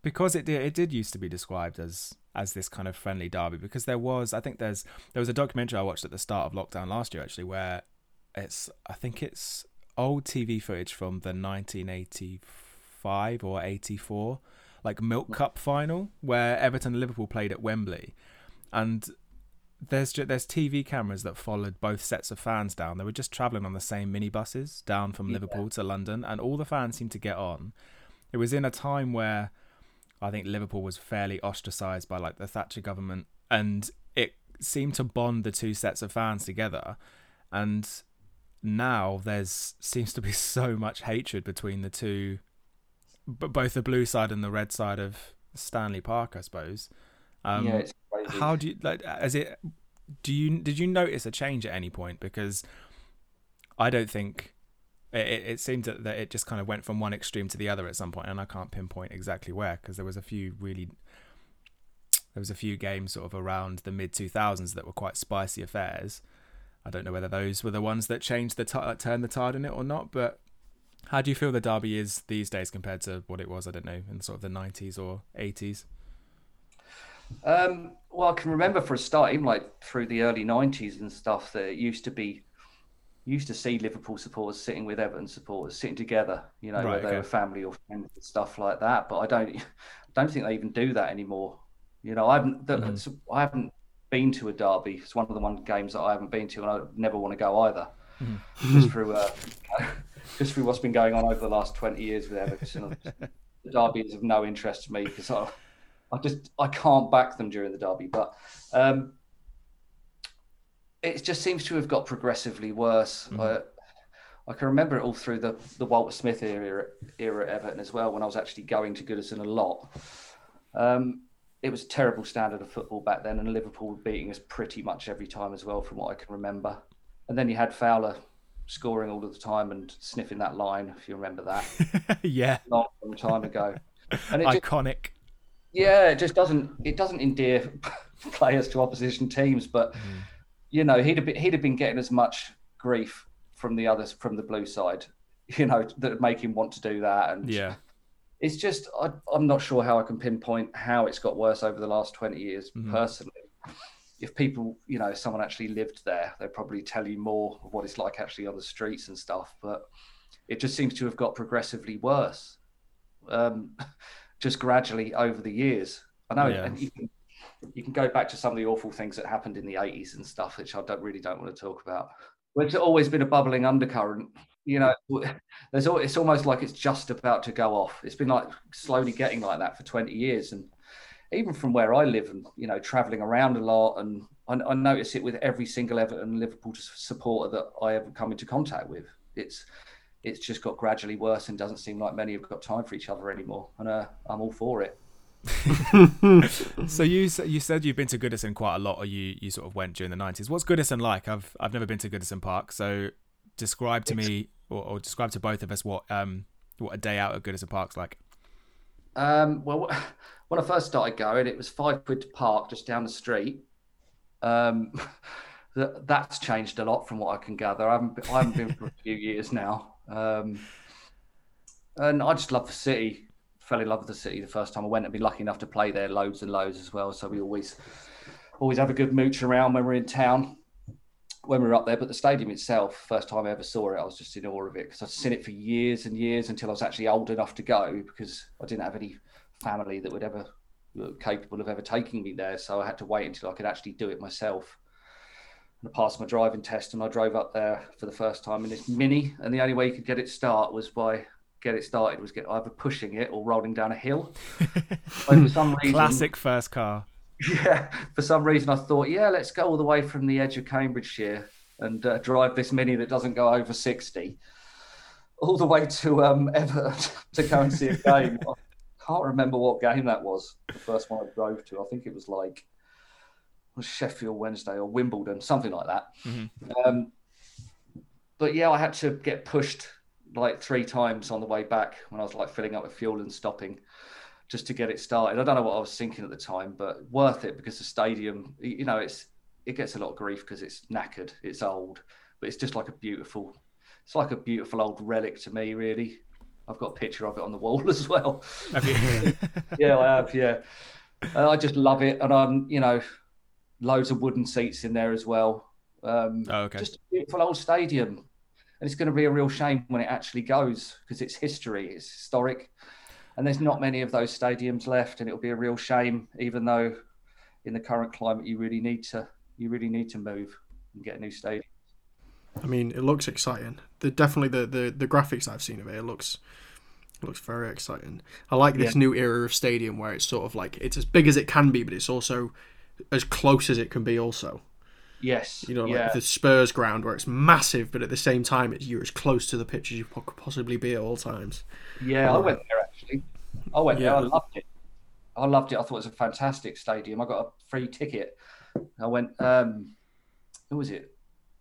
because it did it did used to be described as as this kind of friendly derby because there was I think there's there was a documentary I watched at the start of lockdown last year actually where it's I think it's old TV footage from the 1985 or 84 like Milk mm. Cup final where Everton and Liverpool played at Wembley, and there's ju- there's TV cameras that followed both sets of fans down. They were just traveling on the same minibuses down from Yeah. Liverpool to London, and all the fans seemed to get on. It was in a time where I think Liverpool was fairly ostracised by like the Thatcher government, and it seemed to bond the two sets of fans together. And now there's seems to be so much hatred between the two, b- both the blue side and the red side of Stanley Park, I suppose. Um, yeah, it's crazy. how do you like as it do you did you notice a change at any point because i don't think it, it seemed that, that it just kind of went from one extreme to the other at some point and i can't pinpoint exactly where because there was a few really there was a few games sort of around the mid 2000s that were quite spicy affairs. I don't know whether those were the ones that changed the t- turned the tide in it or not but how do you feel the derby is these days compared to what it was i don't know in sort of the 90s or 80s Um, well, I can remember for a start, even like through the early '90s and stuff, that it used to be, used to see Liverpool supporters sitting with Everton supporters sitting together, you know, Right, where they were family or friends and stuff like that. But I don't, I don't think they even do that anymore. You know, I haven't, the, Mhm. I haven't been to a derby. It's one of the one games that I haven't been to, and I never want to go either. Just through, uh, just through what's been going on over the last 20 years with Everton. the derby is of no interest to me because I, I just I can't back them during the derby. But um, it just seems to have got progressively worse. I, I can remember it all through the, the Walter Smith era, era at Everton as well, when I was actually going to Goodison a lot. Um, it was a terrible standard of football back then, and Liverpool were beating us pretty much every time as well, from what I can remember. And then you had Fowler scoring all of the time and sniffing that line, if you remember that, yeah long, long time ago. And it just, iconic yeah, it just doesn't it doesn't endear players to opposition teams. But you know, he'd have been, he'd have been getting as much grief from the others from the blue side, you know, that would make him want to do that. And yeah it's just I, I'm not sure how I can pinpoint how it's got worse over the last 20 years Mhm. personally. If people, you know, if someone actually lived there, they'd probably tell you more of what it's like actually on the streets and stuff. But it just seems to have got progressively worse, um, just gradually over the years. I know, Yeah. and can you can go back to some of the awful things that happened in the 80s and stuff, which I don't really don't want to talk about. Which has always been a bubbling undercurrent. You know, there's al- it's almost like it's just about to go off. It's been like slowly getting like that for 20 years, and even from where I live and you know traveling around a lot, and I, I notice it with every single Everton Liverpool supporter that I ever come into contact with. It's it's just got gradually worse and doesn't seem like many have got time for each other anymore. And uh, I'm all for it. so you you said you've been to Goodison quite a lot, or you, you sort of went during the nineties. What's Goodison like? I've I've never been to Goodison Park, so describe to me or, or describe to both of us what um what a day out at Goodison Park's like. Um, well, when I first started going, it was five quid to park just down the street. Um, that, that's changed a lot from what I can gather. I haven't, I haven't been for a few years now. Um, and I just love the city. Fell in love with the city the first time I went. I've been lucky enough to play there loads and loads as well. So we always, always have a good mooch around when we're in town, when we we're up there. But the stadium itself, first time I ever saw it, I was just in awe of it because I'd seen it for years and years until I was actually old enough to go because I didn't have any family that would ever were capable of ever taking me there. So I had to wait until I could actually do it myself. And I passed my driving test and I drove up there for the first time in this mini. And the only way you could get it start was by get it started was get either pushing it or rolling down a hill. For some reason, Classic first car. yeah, for some reason I thought, yeah, let's go all the way from the edge of Cambridgeshire and uh, drive this mini that doesn't go over 60 all the way to um, Everton to go and see a game. I can't remember what game that was, the first one I drove to. I think it was like was Sheffield Wednesday or Wimbledon, something like that. Um, but yeah, I had to get pushed like three times on the way back when I was like filling up with fuel and stopping just to get it started. I don't know what I was thinking at the time, but worth it because the stadium, you know, it's it gets a lot of grief because it's knackered, it's old, but it's just like a beautiful, it's like a beautiful old relic to me, really. I've got a picture of it on the wall as well. Have you? yeah, I have. Yeah, and I just love it, and I'm, you know, loads of wooden seats in there as well. Um, Oh, okay. Just a beautiful old stadium, and it's going to be a real shame when it actually goes because it's history, it's historic, and there's not many of those stadiums left, and it'll be a real shame, even though in the current climate you really need to you really need to move and get a new stadium. I mean, it looks exciting. The definitely the, the, the graphics I've seen of it, it looks it looks very exciting. I like this new era of stadium where it's sort of like it's as big as it can be, but it's also as close as it can be. Also, Yes, you know, yeah. like the Spurs ground where it's massive, but at the same time, it's you're as close to the pitch as you could possibly be at all times. Yeah, I went there actually. I went Yeah. there. I loved it. I loved it. I thought it was a fantastic stadium. I got a free ticket. I went. Um, who was it?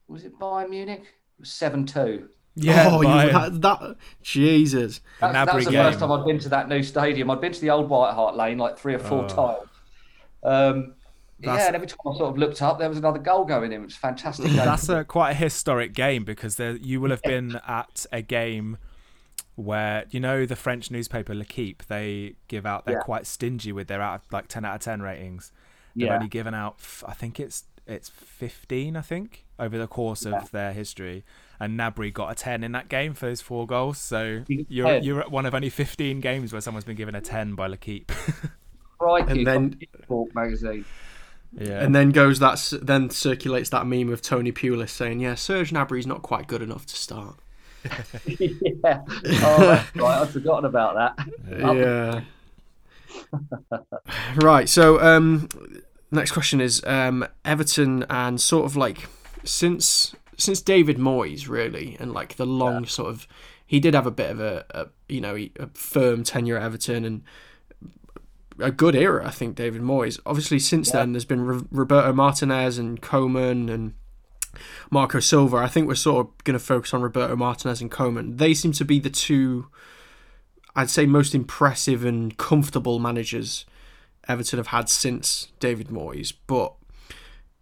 Was it Bayern Munich? It was seven two. Yeah, oh, you Bayern. had that Jesus. That, that was the game. first time I'd been to that new stadium. I'd been to the old White Hart Lane like three or four Oh. times. Um, That's- yeah, and every time I sort of looked up, there was another goal going in. It was a fantastic. game. That's a quite a historic game because there you will have been at a game where you know the French newspaper L'Equipe they give out they're Yeah. quite stingy with their out of, like ten out of ten ratings. They've Yeah. only given out I think it's it's fifteen I think over the course of their history, and Gnabry got a ten in that game for his four goals. So you're 10. you're at one of only fifteen games where someone's been given a ten by L'Equipe. Crikey, And then- from Talk magazine. Yeah. And then goes that then circulates that meme of Tony Pulis saying, "Yeah, Serge Gnabry's not quite good enough to start." yeah. Oh, right. I'd forgotten about that. Yeah. right. So, um, next question is um, Everton and sort of like since since David Moyes really and like the long sort of he did have a bit of a, a you know a firm tenure at Everton and a good era I think David Moyes. Obviously, since then there's been Ro- Roberto Martinez and Koeman and Marco Silva. I think we're sort of going to focus on Roberto Martinez and Koeman. They seem to be the two. I'd say most impressive and comfortable managers Everton have had since David Moyes. But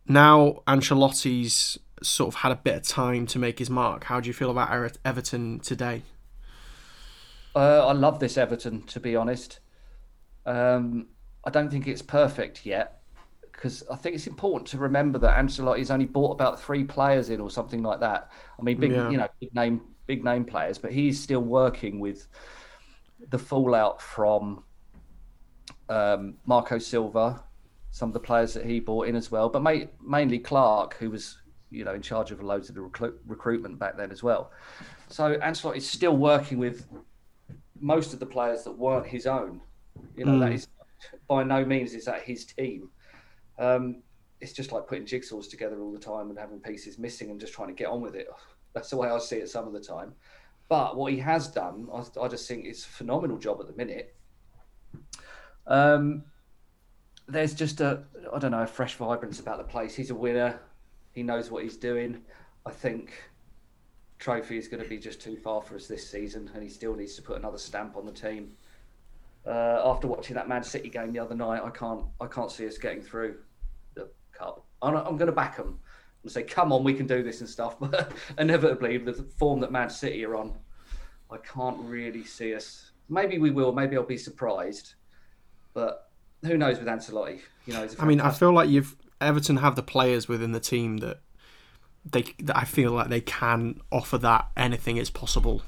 now Ancelotti's sort of had a bit of time to make his mark. How do you feel about Everton today? Uh, I love this Everton, to be honest. Um, I don't think it's perfect yet because I think it's important to remember that Ancelotti's only bought about three players in or something like that. I mean, big, Yeah. you know, big name, big name players, but he's still working with the fallout from um, Marco Silva, some of the players that he brought in as well, but ma- mainly Clark, who was, you know, in charge of loads of the recru- recruitment back then as well. So Ancelotti's still working with most of the players that weren't his own. You know, that is by no means is that his team. Um, it's just like putting jigsaws together all the time and having pieces missing and just trying to get on with it. That's the way I see it some of the time. but what he has done, I, I just think it's a phenomenal job at the minute. Um, there's just a, I don't know, a fresh vibrance about the place. He's a winner. He knows what he's doing. I think trophy is going to be just too far for us this season, and he still needs to put another stamp on the team. Uh, after watching that Man City game the other night, I can't, I can't see us getting through the cup. I'm, I'm going to back them and say, "Come on, we can do this and stuff." But inevitably, the form that Man City are on, I can't really see us. Maybe we will. Maybe I'll be surprised, but who knows with Ancelotti? You know, I mean, I feel like you've Everton have the players within the team that they that I feel like they can offer that anything is possible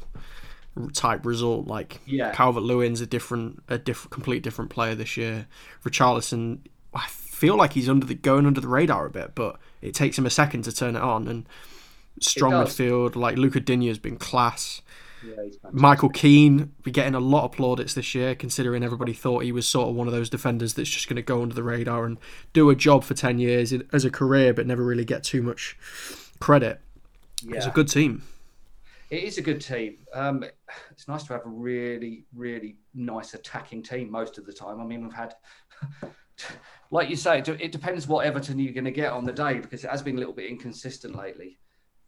type result. Like Yeah. Calvert Lewin's a different, a different, complete different player this year. Richarlison, I feel like he's under the going under the radar a bit, but it takes him a second to turn it on. And strong midfield like Luca Digne has been class. yeah. Michael Keane be getting a lot of plaudits this year, considering everybody thought he was sort of one of those defenders that's just going to go under the radar and do a job for ten years as a career, but never really get too much credit. It's a good team. It is a good team. Um, it's nice to have a really, really nice attacking team most of the time. I mean, we've had, like you say, it depends what Everton you're going to get on the day because it has been a little bit inconsistent lately.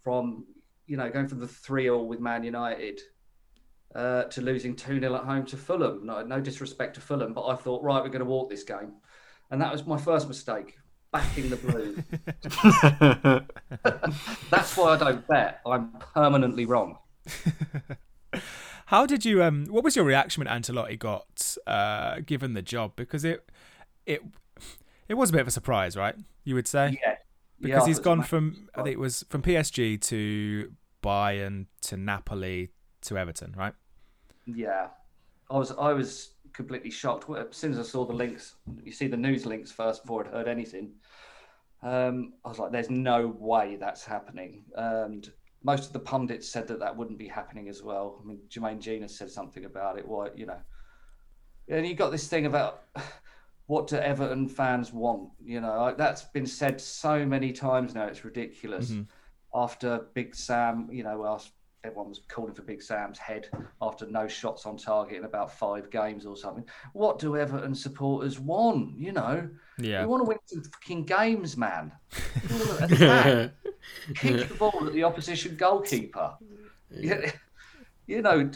From you know going from the three all with Man United uh, to losing two 0 at home to Fulham. No, no disrespect to Fulham, but I thought right, we're going to walk this game, and that was my first mistake. Backing the Blues. That's why I don't bet. I'm permanently wrong. How did you um what was your reaction when Ancelotti got uh given the job because it it it was a bit of a surprise, right? You would say? Yeah. Because Yeah, he's gone from I think it was from PSG to Bayern to Napoli to Everton, right? Yeah, I was I was completely shocked as soon as I saw the links. You see the news links first before I'd heard anything. Um, I was like, "There's no way that's happening." And most of the pundits said that that wouldn't be happening as well. I mean, Jermaine Jenas said something about it. Why, you know, and you got this thing about what do Everton fans want? You know, like, that's been said so many times now. It's ridiculous. After Big Sam, you know, asked, everyone was calling for Big Sam's head after no shots on target in about five games or something. What do Everton supporters want? You know, Yeah. we want to win some fucking games, man. We wanna attack, kick the ball at the opposition goalkeeper. Yeah. You know,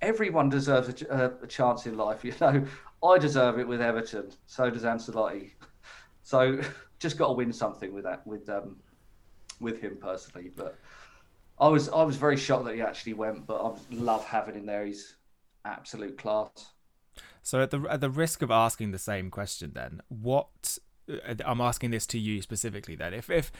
everyone deserves a, a, a chance in life. You know, I deserve it with Everton. So does Ancelotti. So just got to win something with that with um with him personally. But I was I was very shocked that he actually went. But I love having him there. He's absolute class. So at the at the risk of asking the same question, then what uh, I'm asking this to you specifically. Then, if if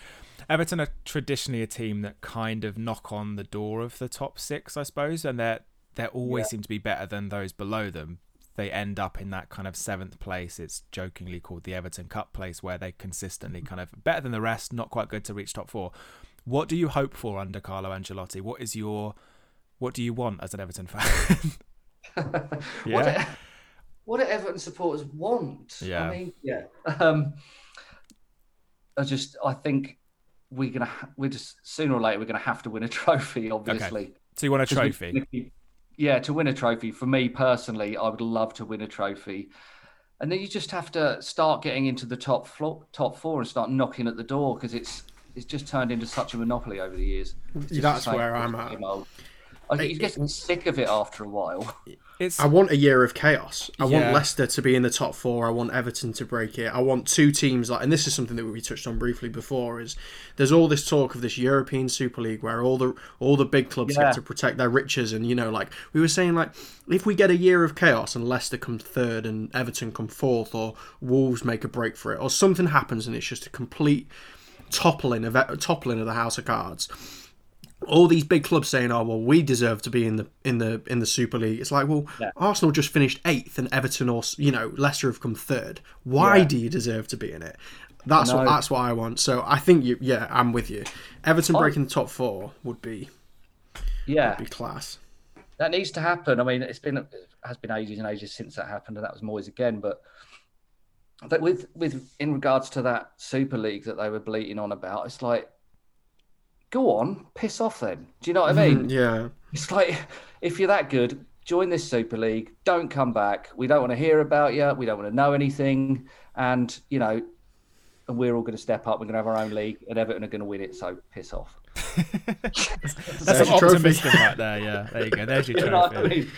Everton are traditionally a team that kind of knock on the door of the top six, I suppose, and they they always Yeah. seem to be better than those below them. They end up in that kind of seventh place. It's jokingly called the Everton Cup place, where they consistently kind of better than the rest, not quite good to reach top four. What do you hope for under Carlo Ancelotti? What is your what do you want as an Everton fan? What Yeah. do, what do Everton supporters want? Yeah. I mean, yeah. Um, I just, I think we're gonna, ha- we're just sooner or later we're gonna have to win a trophy. Obviously, so you want a trophy? yeah, to win a trophy. For me personally, I would love to win a trophy. And then you just have to start getting into the top floor, top four and start knocking at the door because it's it's just turned into such a monopoly over the years. It's That's where I'm at. same old. I think you get sick of it after a while. It's I want a year of chaos. I Yeah. want Leicester to be in the top four. I want Everton to break it. I want two teams like, and this is something that we touched on briefly before. Is there's all this talk of this European Super League where all the all the big clubs Yeah. get to protect their riches, and you know, like we were saying, like if we get a year of chaos and Leicester come third and Everton come fourth, or Wolves make a break for it, or something happens and it's just a complete toppling of toppling of the house of cards all these big clubs saying, "Oh well, we deserve to be in the in the in the Super League." It's like, well, Yeah. Arsenal just finished eighth, and Everton or you know Leicester have come third. Why Yeah. do you deserve to be in it? That's what that's what I want. So I think you, yeah, I'm with you. Everton oh. breaking the top four would be Yeah, would be class. that needs to happen. I mean, it's been it has been ages and ages since that happened, and that was Moyes again. But but with with in regards to that Super League that they were bleating on about, it's like, go on, piss off then. Do you know what I mean? Mm-hmm, yeah, It's like if you're that good, join this Super League. Don't come back. We don't want to hear about you. We don't want to know anything. And you know, and we're all going to step up. We're going to have our own league, and Everton are going to win it. So piss off. That's There's an your trophy. optimism right there. Yeah, there you go. There's your You know I mean?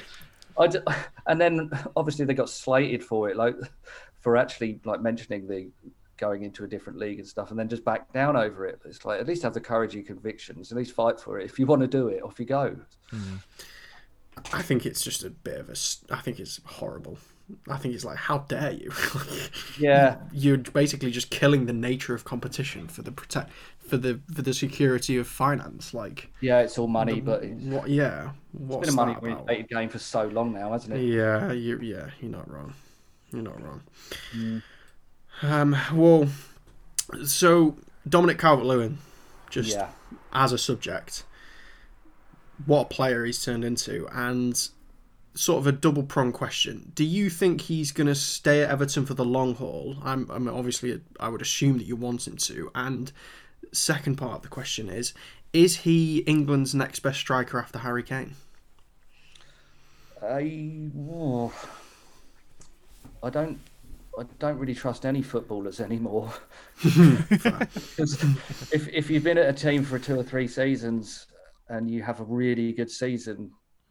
I d- and then obviously they got slated for it, like for actually like mentioning the going into a different league and stuff, and then just back down over it. It's like at least have the courage and convictions. At least fight for it. If you want to do it, off you go. Hmm. I think it's just a bit of a. I think it's horrible. I think it's like, how dare you? Yeah, You're basically just killing the nature of competition for the protect for the for the security of finance. Like, yeah, it's all money, but it's what? Yeah, what's been a money that about? oriented game for so long now, hasn't it? Yeah, you yeah, you're not wrong. You're not wrong. Mm. Um, well, so Dominic Calvert-Lewin, just Yeah. as a subject, what a player he's turned into, and sort of a double prong question: Do you think he's going to stay at Everton for the long haul? I'm, I'm obviously, I would assume that you want him to. And second part of the question is: Is he England's next best striker after Harry Kane? I, oh, I don't. I don't really trust any footballers anymore. if if you've been at a team for two or three seasons and you have a really good season,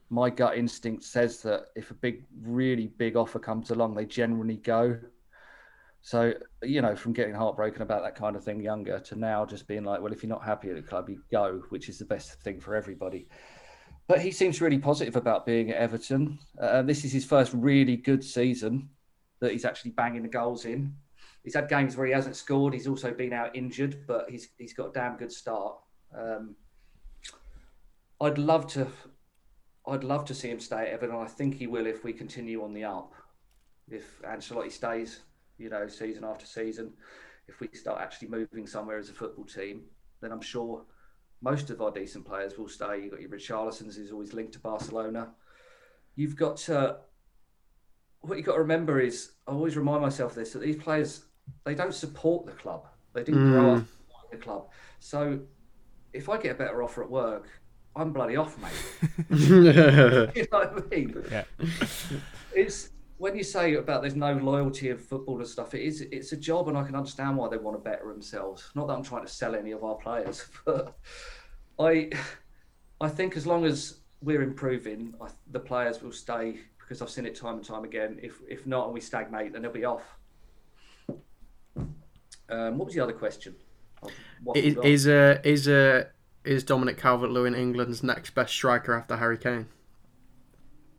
my gut instinct says that if a big, really big offer comes along, they generally go. So you know, from getting heartbroken about that kind of thing younger to now just being like, well, if you're not happy at the club, you go, which is the best thing for everybody. But he seems really positive about being at Everton. Uh, this is his first really good season that he's actually banging the goals in. He's had games where he hasn't scored. He's also been out injured, but he's he's got a damn good start. Um, I'd love to, I'd love to see him stay at Everton. I think he will if we continue on the up. If Ancelotti stays, you know, season after season, if we start actually moving somewhere as a football team, then I'm sure most of our decent players will stay. You've got your Richarlison's who's always linked to Barcelona. You've got uh, what you've got to remember is I always remind myself this that these players they don't support the club. They didn't grow up mm. supporting the club. So if I get a better offer at work, I'm bloody off, mate. you know what I mean? Yeah. It's when you say about there's no loyalty of football and stuff. It is. It's a job, and I can understand why they want to better themselves. Not that I'm trying to sell any of our players, but I, I think as long as we're improving, I, the players will stay because I've seen it time and time again. If if not, and we stagnate, then they'll be off. Um, what was the other question? Is is uh, is uh, is Dominic Calvert-Lewin England's next best striker after Harry Kane?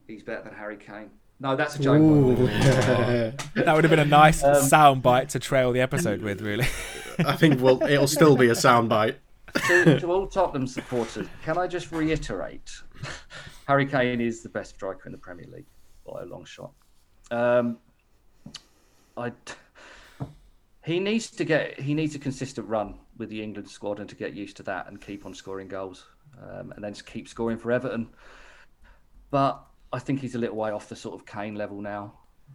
He's better than Harry Kane. No, that's a joke. by the way. That would have been a nice Um, sound bite to trail the episode with, really. I think well, it'll still be a soundbite. to, to all Tottenham supporters, can I just reiterate? Harry Kane is the best striker in the Premier League by a long shot. Um, I, he needs to get he needs a consistent run with the England squad and to get used to that and keep on scoring goals um, and then keep scoring for Everton. But I think he's a little way off the sort of Kane level now.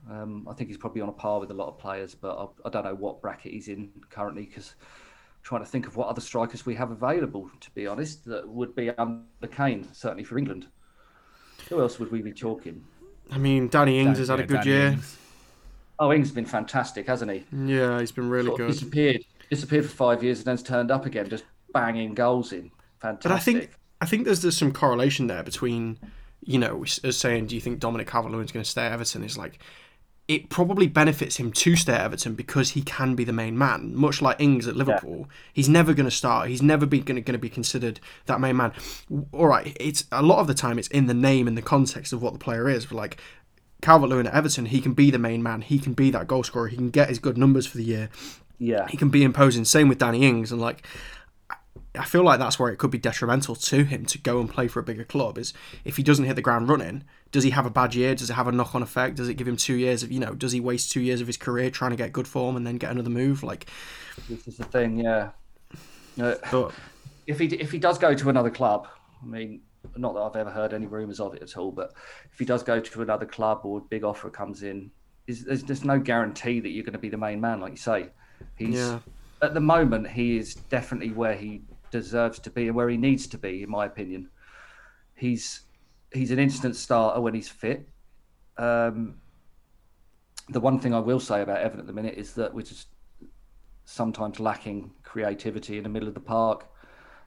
Um, I think he's probably on a par with a lot of players, but I, I don't know what bracket he's in currently because trying to think of what other strikers we have available, to be honest, that would be under Kane, certainly for England. Who else would we be talking? I mean, Danny Ings has had a good Danny year. Ings. Oh, Ings has been fantastic, hasn't he? Yeah, he's been really Sort good. disappeared, disappeared for five years and then's turned up again, just banging goals in. Fantastic. But I think I think there's there's some correlation there between, you know, as saying, do you think Dominic Calvert-Lewin's going to stay at Everton? Is like, it probably benefits him to stay at Everton because he can be the main man. Much like Ings at Liverpool, he's never going to start. He's never be going to be considered that main man. All right, it's a lot of the time it's in the name and the context of what the player is. But like Calvert Lewin at Everton, he can be the main man. He can be that goal scorer. He can get his good numbers for the year. yeah, He can be imposing. Same with Danny Ings, and like I feel like that's where it could be detrimental to him to go and play for a bigger club. Is if he doesn't hit the ground running, does he have a bad year? Does it have a knock on effect? Does it give him two years of you know? Does he waste two years of his career trying to get good form and then get another move? Like, this is the thing. Yeah, Uh, but if he if he does go to another club, I mean, not that I've ever heard any rumours of it at all, but if he does go to another club or a big offer comes in, is there's just no guarantee that you're going to be the main man, like you say. He's Yeah. at the moment he is definitely where he deserves to be and where he needs to be, in my opinion. he's he's an instant starter when he's fit. Um, the one thing I will say about Evan at the minute is that we're just sometimes lacking creativity in the middle of the park.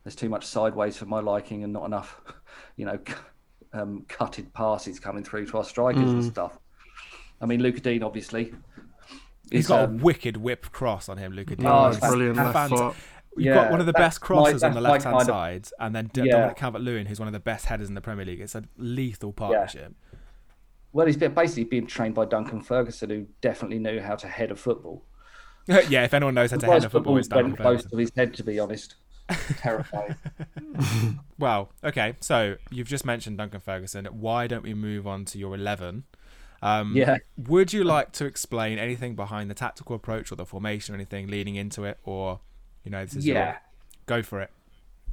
There's too much sideways for my liking and not enough, you know, um, cutted passes coming through to our strikers and stuff. I mean, Luca Digne obviously. He's got um, a wicked whip cross on him, Luca Digne. Oh, it's Brilliant left fant- foot. You've Yeah, got one of the best crosses my- on the left hand kind of- side, and then D- Yeah. Dominic Calvert Lewin, who's one of the best headers in the Premier League. It's a lethal partnership. Well, he's been basically being trained by Duncan Ferguson, who definitely knew how to head a football. Yeah, if anyone knows how to head a football, it's Duncan went close Ferguson. to his head, to be honest. Terrifying. Well, okay, so you've just mentioned Duncan Ferguson. Why don't we move on to your 11? Um, Yeah. Would you like to explain anything behind the tactical approach or the formation or anything leading into it? Or, you know, this is your- Yeah. go for it.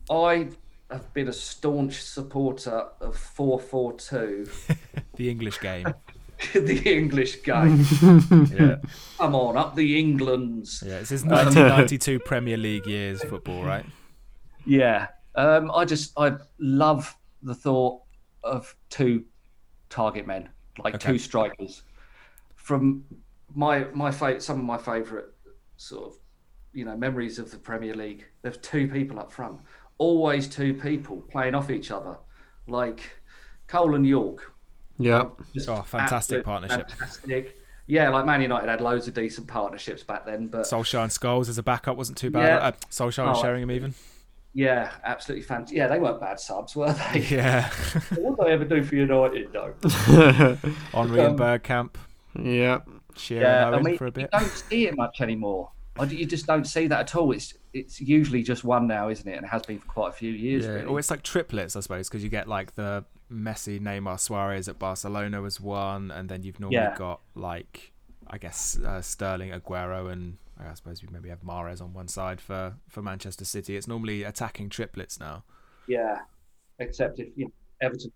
I have been a staunch supporter of 442, The English game. the English game. yeah. Come on, up the Englands. Yeah, this is 1992 Premier League years football, right? Yeah. Um, I just, I love the thought of two target men, like Okay. two strikers. From my, my fa- some of my favourite sort of, you know, memories of the Premier League, there's two people up front. Always two people playing off each other. Like Cole and Yorke. Yeah. Just Oh, fantastic partnership. Fantastic. Yeah, like Man United had loads of decent partnerships back then, but Solskjaer and Scholes as a backup wasn't too bad. Yeah. Uh, Solskjaer and Oh, Sheringham even. yeah, absolutely fantastic. Yeah, they weren't bad subs, were they? Yeah. what did they ever do for United, though? Henry and Bergkamp. yeah. Shearer Yeah, and I Owen mean, for a bit. you don't see it much anymore. You just don't see that at all. It's it's usually just one now, isn't it? And it has been for quite a few years. Yeah, really. or it's like triplets, I suppose, because you get like the Messi, Neymar, Suarez at Barcelona was one, and then you've normally Yeah. got like I guess uh, Sterling, Aguero, and I suppose maybe have Mahrez on one side for for Manchester City. It's normally attacking triplets now. Yeah, except if you know, Everton,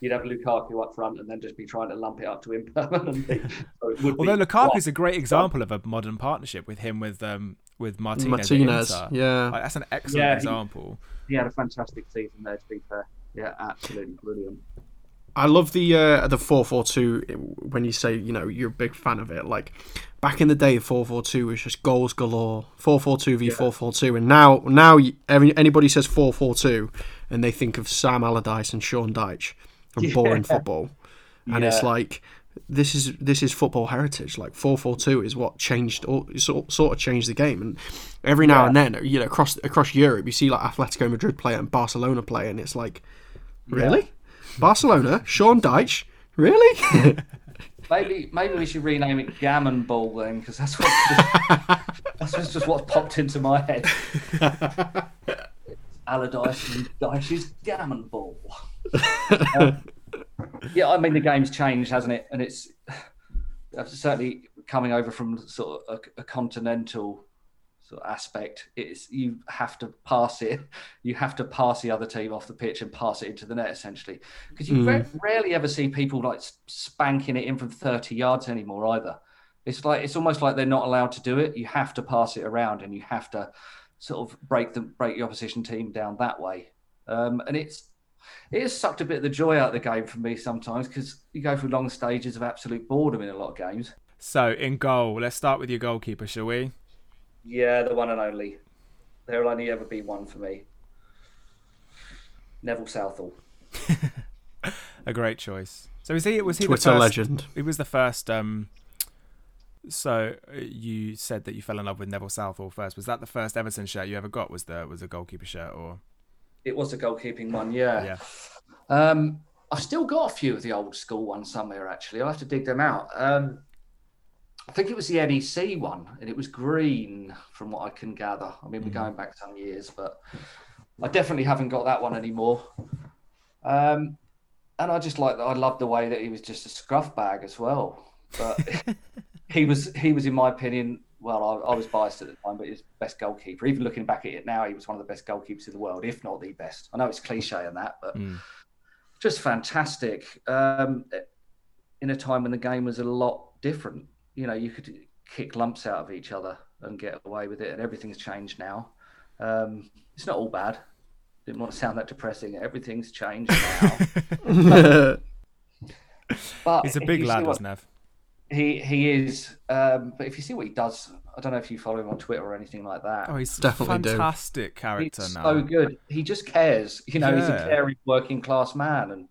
you'd have Lukaku up front and then just be trying to lump it up to him permanently. So it would Although be Lukaku's a great example of a modern partnership with him with um with Martinez. Martinez. Yeah. Like, that's an excellent Yeah, he- example. he had a fantastic season there. To be fair, yeah, absolutely brilliant. I love the uh, the four four two when you say you know you're a big fan of it. Like back in the day, four four two was just goals galore. Four four two v four four two, and now now you- every, anybody says four four two, and they think of Sam Allardyce and Sean Dyche from boring football, and it's like this is this is football heritage. Like four four two is what changed or sort of changed the game, and every now and then you know across across Europe you see like Atletico Madrid play and Barcelona play, and it's like really. Barcelona, Sean Dyche, really? Maybe maybe we should rename it Gammon Ball then, because that's what just, that's just what popped into my head. Allardyce and Dyche's Gammon Ball. Um, yeah, I mean the game's changed, hasn't it? And it's uh, certainly coming over from sort of a, a continental sort of aspect. It's you have to pass it. You have to pass the other team off the pitch and pass it into the net essentially, because you ra- rarely ever see people like spanking it in from thirty yards anymore either. It's like it's almost like they're not allowed to do it. You have to pass it around, and you have to sort of break the break the opposition team down that way. Um, and it's it has sucked a bit of the joy out of the game for me sometimes because you go through long stages of absolute boredom in a lot of games. So in goal, let's start with your goalkeeper, shall we? Yeah, the one and only. There'll only ever be one for me. Neville Southall. A great choice. So is he? Was he Twitter the first, legend. He was the first. Um, so uh, you said that you fell in love with Neville Southall first. Was that the first Everton shirt you ever got? Was the was a goalkeeper shirt or? It was a goalkeeping one, yeah. Yeah. Um, I've still got a few of the old school ones somewhere. Actually, I'll have to dig them out. Um, I think it was the NEC one, and it was green, from what I can gather. I mean, we're going back some years, but I definitely haven't got that one anymore. Um, and I just like that. I love the way that he was just a scruff bag as well. But he was, he was, in my opinion, well, I, I was biased at the time, but he was best goalkeeper. Even looking back at it now, he was one of the best goalkeepers in the world, if not the best. I know it's cliche and that, but Mm. just fantastic. Um, in a time when the game was a lot different, you know, you could kick lumps out of each other and get away with it, and everything's changed now. Um, it's not all bad. didn't want to sound that depressing. Everything's changed now. but He's a big lad, isn't Nev? He he is. Um, but if you see what he does, I don't know if you follow him on Twitter or anything like that. Oh, he's Definitely a do. fantastic character He's now. so good. He just cares. You know, he's a caring working class man, and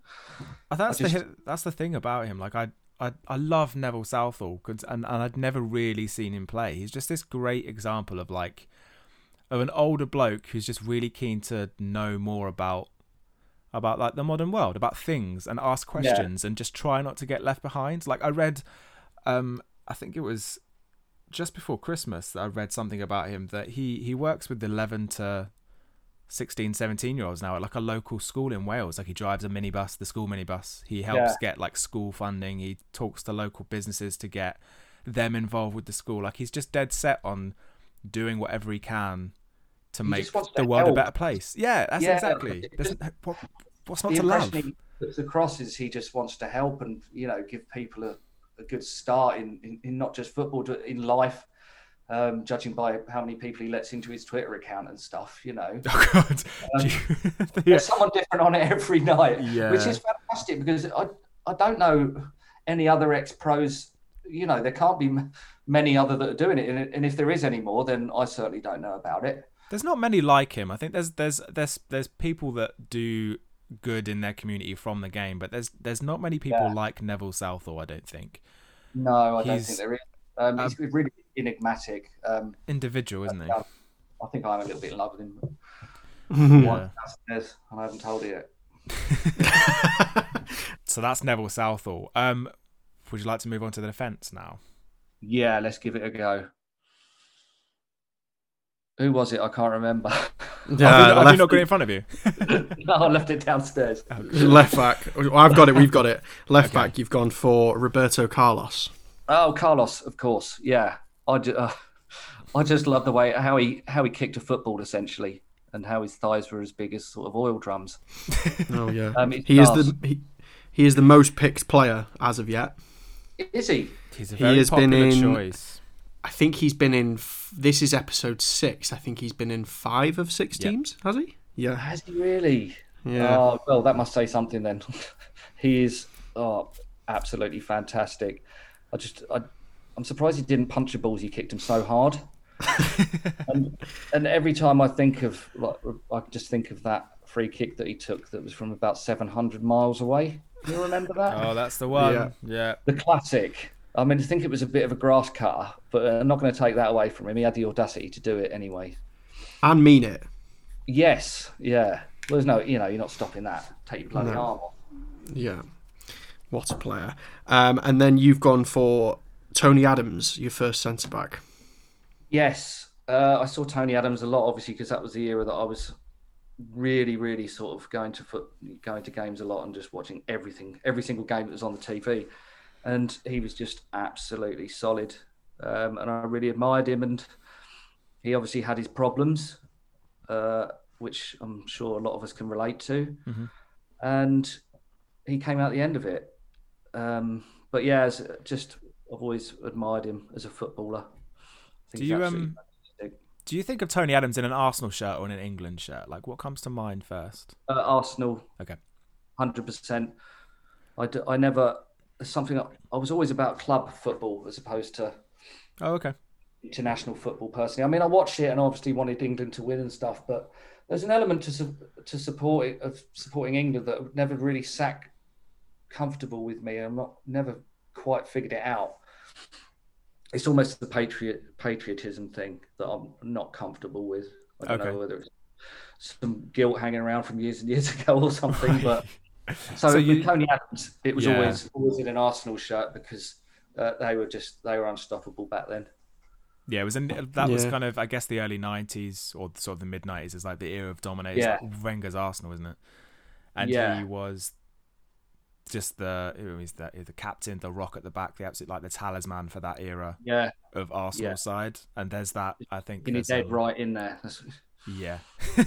Uh, That's I the that's the thing about him. Like I I, I love Neville Southall 'cause- and and I'd never really seen him play. He's just this great example of like of an older bloke who's just really keen to know more about about like the modern world, about things and ask questions and just try not to get left behind. Like I read um I think it was just before Christmas that I read something about him that he he works with 11 to 16 17 year olds now at like a local school in Wales. Like he drives a minibus the school minibus. He helps Yeah. get like school funding. He talks to local businesses to get them involved with the school. Like he's just dead set on doing whatever he can to He make the to world a better place. Yeah that's Yeah, exactly. just- what, what's not the to love? he puts across is he just wants to help and you know give people a, a good start in, in, in not just football, but in life. Um, judging by how many people he lets into his Twitter account and stuff, you know, oh god Um, you- yeah. there's someone different on it every night, which is fantastic because I I don't know any other ex pros. You know, there can't be many other that are doing it, and, and if there is any more, then I certainly don't know about it. There's not many like him. I think there's there's there's there's people that do good in their community from the game, but there's there's not many people Yeah. like Neville Southall. I don't think No, I don't think there is. Um, he's really enigmatic. Um, individual, isn't he? Yeah. I think I'm a little bit in love with him. Yeah. downstairs, and I haven't told you yet. So that's Neville Southall. Um, would you like to move on to the defence now? Yeah, let's give it a go. Who was it? I can't remember. Yeah, have, you, have you not got it in front of you? no, I left it downstairs. left back. I've got it. We've got it. Left back. You've gone for Roberto Carlos. Oh, Carlos, of course. Yeah, I, ju- uh, I just love the way how he how he kicked a football essentially, and how his thighs were as big as sort of oil drums. Oh yeah. Um, it's he is the he, he is the most picked player as of yet. Is he? He's a He very has been in- choice. I think he's been in. f- This is episode six. I think he's been in five of six Yeah. teams. Has he? Yeah. Has he really? Yeah. Oh, well, that must say something then. he is oh, absolutely fantastic. I just, I, I'm surprised he didn't punch the balls. He kicked him so hard. and, and every time I think of, like, I just think of that free kick that he took that was from about 700 miles away. Do you remember that? Oh, that's the one. Yeah. Yeah. The classic. I mean, I think it was a bit of a grass cutter, but I'm not going to take that away from him. He had the audacity to do it anyway. And mean it. Yes, yeah. Well, there's no, you know, you're not stopping that. Take your bloody No. arm off. Yeah. What a player. Um, and then you've gone for Tony Adams, your first centre back. Yes, uh, I saw Tony Adams a lot, obviously, because that was the era that I was really, really sort of going to foot, going to games a lot and just watching everything, every single game that was on the TV, and he was just absolutely solid, um, and I really admired him. And he obviously had his problems, uh, which I'm sure a lot of us can relate to, Mhm. and he came out the end of it. Um, but yeah, as, just I've always admired him as a footballer. Do you um do you think of Tony Adams in an Arsenal shirt or in an England shirt? Like what comes to mind first? Uh, Arsenal, Okay. hundred percent. I, d- I never something I, I was always about club football as opposed to Oh, okay. international football. Personally, I mean, I watched it and obviously wanted England to win and stuff, but there's an element to su- to support it, of supporting England that never really sat comfortable with me. I'm not never quite figured it out. It's almost the patriot patriotism thing that I'm not comfortable with. I don't Okay. know whether it's some guilt hanging around from years and years ago or something, but so, So with you- Tony Adams, it was Yeah. always always in an Arsenal shirt because uh, they were just they were unstoppable back then. Yeah, it was in that was kind of I guess the early '90s or sort of the mid '90s is like the era of dominators. Yeah. like Wenger's Arsenal, isn't it? And Yeah. he was just the who is the the captain, the rock at the back, the absolute like the talisman for that era Yeah, of Arsenal Yeah. side. And there's that I think. and you're there's, dead um, right in there. Yeah.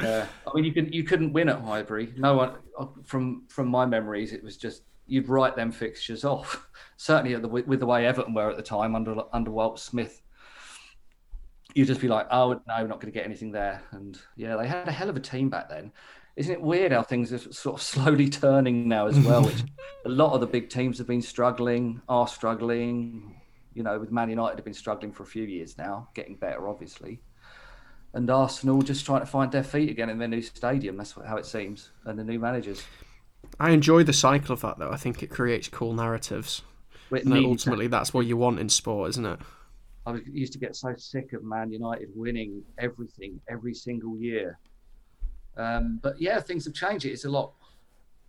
yeah, I mean you could you couldn't win at Highbury. No one uh, from from my memories, it was just you'd write them fixtures off. Certainly at the, with the way Everton were at the time under under Walt Smith. you'd just be like, oh no, we're not going to get anything there. And yeah, they had a hell of a team back then. Isn't it weird how things are sort of slowly turning now as well? which a lot of the big teams have been struggling, are struggling. You know, with Man United have been struggling for a few years now, getting better obviously. And Arsenal just trying to find their feet again in their new stadium. That's how it seems, and the new managers. I enjoy the cycle of that though. I think it creates cool narratives. It And needs- ultimately, that's what you want in sport, isn't it? I used to get so sick of Man United winning everything every single year. Um, but yeah, things have changed. It's a lot,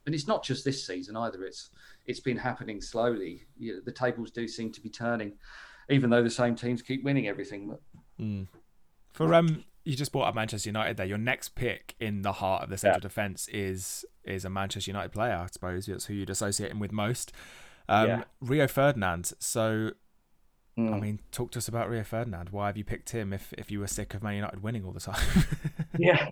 and it's not just this season either. It's it's been happening slowly. You know, the tables do seem to be turning, even though the same teams keep winning everything. But For um, you just brought up Manchester United there. Your next pick in the heart of the central defence is is a Manchester United player. I suppose that's who you'd associate him with most. Um, Yeah. Rio Ferdinand. So, I Mm. mean, talk to us about Rio Ferdinand. Why have you picked him if if you were sick of Man United winning all the time? yeah,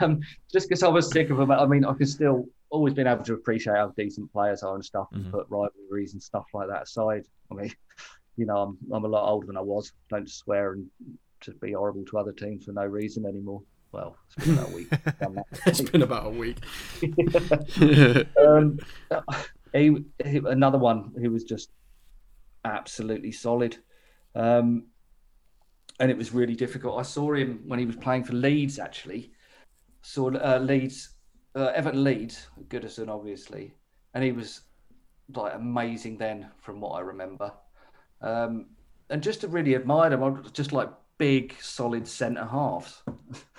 um, just because I was sick of them. I mean, I can still always been able to appreciate how decent players are and stuff, and Mhm. put rivalries and stuff like that aside. I mean, you know, I'm I'm a lot older than I was. Don't swear and just be horrible to other teams for no reason anymore. Well, it's been about a week. It's been about a week. um, he, he, another one who was just absolutely solid. Um, and it was really difficult. I saw him when he was playing for Leeds, actually. Saw uh, Leeds, uh, Everton Leeds, Goodison, obviously. And he was like amazing then, from what I remember. Um, and just to really admire him, I was just like big, solid centre halves.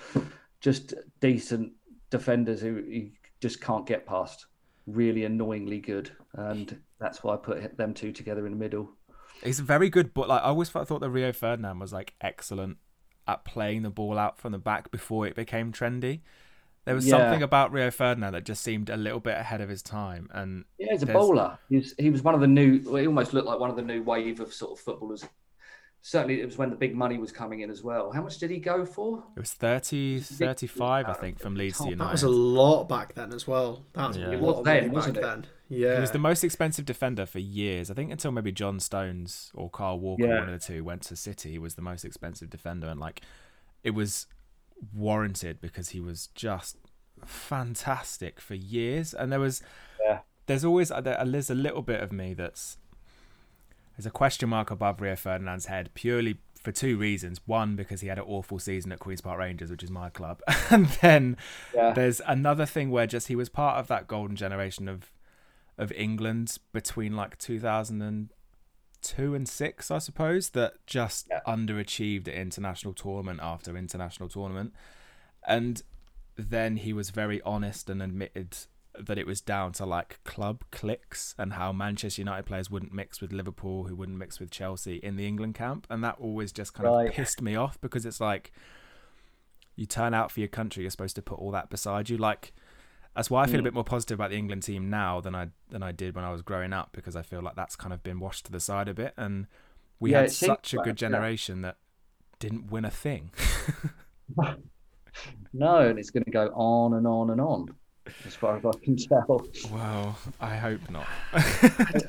just decent defenders who you just can't get past. Really annoyingly good, and that's why I put them two together in the middle. He's very good, but like I always thought, thought that Rio Ferdinand was like excellent at playing the ball out from the back before it became trendy. There was Yeah. something about Rio Ferdinand that just seemed a little bit ahead of his time, and Yeah, he's a There's- bowler. He was, he was one of the new. Well, he almost looked like one of the new wave of sort of footballers. Certainly, it was when the big money was coming in as well. How much did he go for? it was 30, 35, I think, from Leeds to United. That was a lot back then as well. That's Yeah. a It was then, wasn't it? then. Yeah. He was the most expensive defender for years. I think until maybe John Stones or Kyle Walker, Yeah. one of the two, went to City. He was the most expensive defender, and like it was warranted because he was just fantastic for years. And there was, Yeah. there's always uh, there's a little bit of me that's there's a question mark above Rio Ferdinand's head purely for two reasons. One, because he had an awful season at Queens Park Rangers, which is my club, and then Yeah. there's another thing where just he was part of that golden generation of of England between like 2002 and 6 I suppose that just Yeah. underachieved at international tournament after international tournament and then he was very honest and admitted that it was down to like club clicks and how Manchester United players wouldn't mix with Liverpool who wouldn't mix with Chelsea in the England camp and that always just kind Right. of pissed me off because it's like you turn out for your country you're supposed to put all that beside you like that's why I feel a Mm. bit more positive about the England team now than I than I did when I was growing up because I feel like that's kind of been washed to the side a bit and we Yeah, had such a good generation that didn't win a thing. No, and it's going to go on and on and on, as far as I can tell. well, I hope not.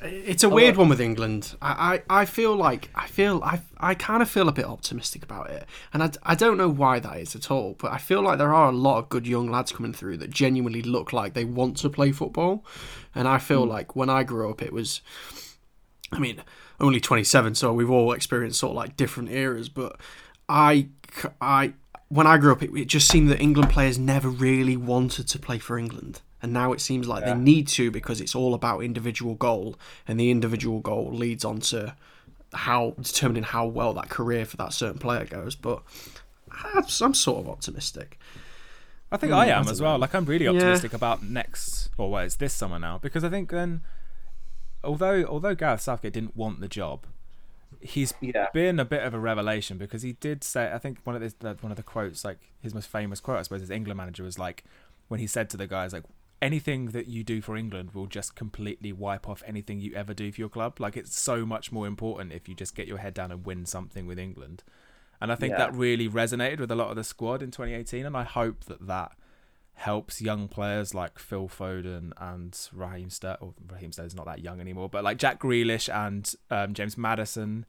It's a oh, weird one with England. I, I, I feel like I feel I, I kind of feel a bit optimistic about it, and I, I don't know why that is at all. But I feel like there are a lot of good young lads coming through that genuinely look like they want to play football, and I feel hmm. like when I grew up, it was. I mean, only 27, so we've all experienced sort of like different eras. But I, c- I, when I grew up, it, it just seemed that England players never really wanted to play for England. And now it seems like they need to because it's all about individual goal, and the individual goal leads on to how determining how well that career for that certain player goes. But I'm, sort of optimistic. I think Mm, I am as well. Like I'm really Yeah. optimistic about next or well, it's this summer now because I think then although although Gareth Southgate didn't want the job, he's Yeah. been a bit of a revelation because he did say I think one of the one of the quotes like his most famous quote I suppose his England manager was like when he said to the guys like anything that you do for England will just completely wipe off anything you ever do for your club like it's so much more important if you just get your head down and win something with England and I think Yeah. that really resonated with a lot of the squad in 2018 and I hope that that helps young players like Phil Foden and Raheem Sterling. Or Raheem Sterling's not that young anymore, but like Jack Grealish and um, James Maddison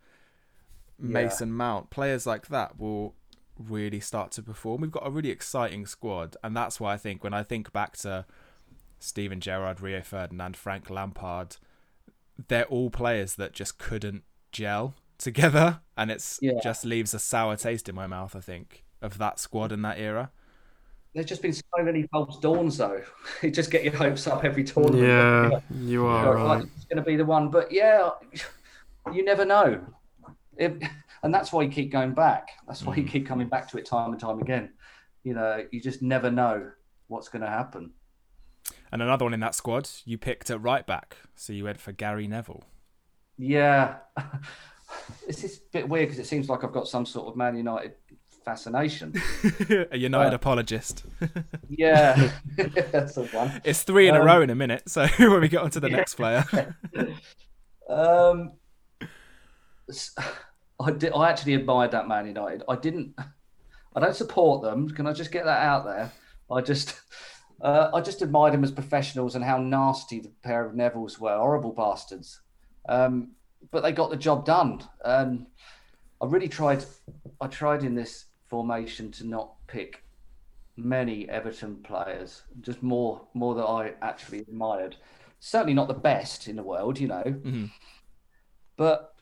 Mason Mount, players like that will really start to perform. We've got a really exciting squad, and that's why I think when I think back to Steven Gerrard, Rio Ferdinand, Frank Lampard, they're all players that just couldn't gel together, and it's Yeah. just leaves a sour taste in my mouth. I think of that squad in that era. There's just been so many false dawns, though. You just get your hopes up every tournament. Yeah, you You're are like, right. it's going to be the one, but yeah, you never know. It, and that's why you keep going back. That's why you Mm. keep coming back to it time and time again. You know, you just never know what's going to happen. And another one in that squad, you picked at right back, so you went for Gary Neville. Yeah, this is a bit weird because it seems like I've got some sort of Man United fascination. a United Uh, apologist. Yeah, that's the one. It's three in a um, row in a minute, so when we get on to the next player. Um, I did. I actually admired that Man United. I didn't. I don't support them. Can I just get that out there? I just. Uh, I just admired them as professionals and how nasty the pair of Nevilles were. Horrible bastards. Um, but they got the job done. And I really tried. I tried in this formation to not pick many Everton players. Just more, more that I actually admired. Certainly not the best in the world, you know. Mhm. But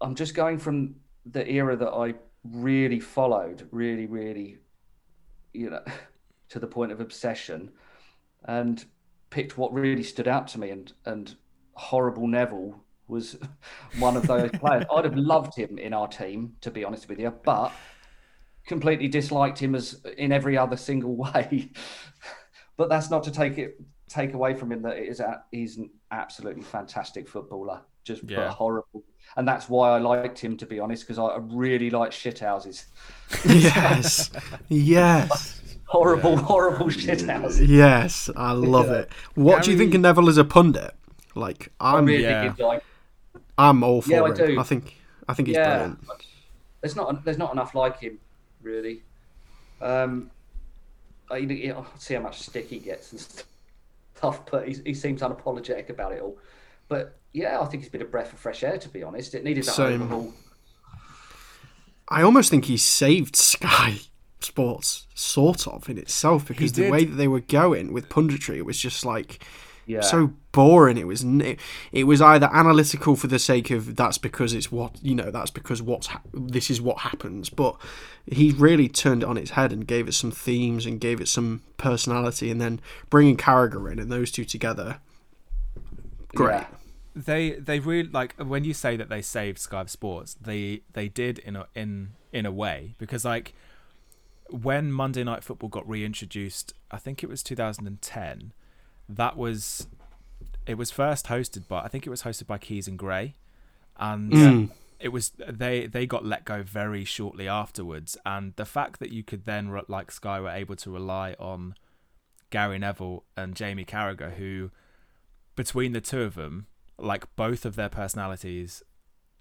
I'm just going from the era that I really followed, really, really, you know, to the point of obsession, and picked what really stood out to me. And and horrible Neville was one of those players. I'd have loved him in our team, to be honest with you, but completely disliked him as in every other single way. but that's not to take it take away from him that it is a, he's an absolutely fantastic footballer. Just Yeah. but horrible, and that's why I liked him to be honest, because I I really like shithouses. yes, yes, Horrible, horrible shithouses. yes. I love Yeah. it. What do you think of Neville as a pundit? Like, I I'm, really Yeah. like. I'm all for Yeah, I do. I think, I think he's yeah, brilliant. there's not there's not enough like him, really. Um, I, you know, I see how much stick he gets and stuff, but he, he seems unapologetic about it all. But yeah, I think he's been a breath of fresh air. To be honest, it needed that Same. overhaul. I almost think he saved Sky Sports, sort of, in itself, because the way that they were going with punditry, it was just like Yeah, so boring. It was n- it was either analytical for the sake of that's because it's what you know, that's because what's ha- this is what happens, but he really turned it on its head and gave it some themes and gave it some personality, and then bringing Carragher in and those two together, great. Yeah. they they really like when you say that they saved Sky Sports, they they did in a in in a way because like when Monday Night Football got reintroduced, I think it was 2010. That was it was first hosted by I think it was hosted by Keys and Gray, and Mm. it was they they got let go very shortly afterwards. And the fact that you could then like Sky were able to rely on Gary Neville and Jamie Carragher, who between the two of them, like both of their personalities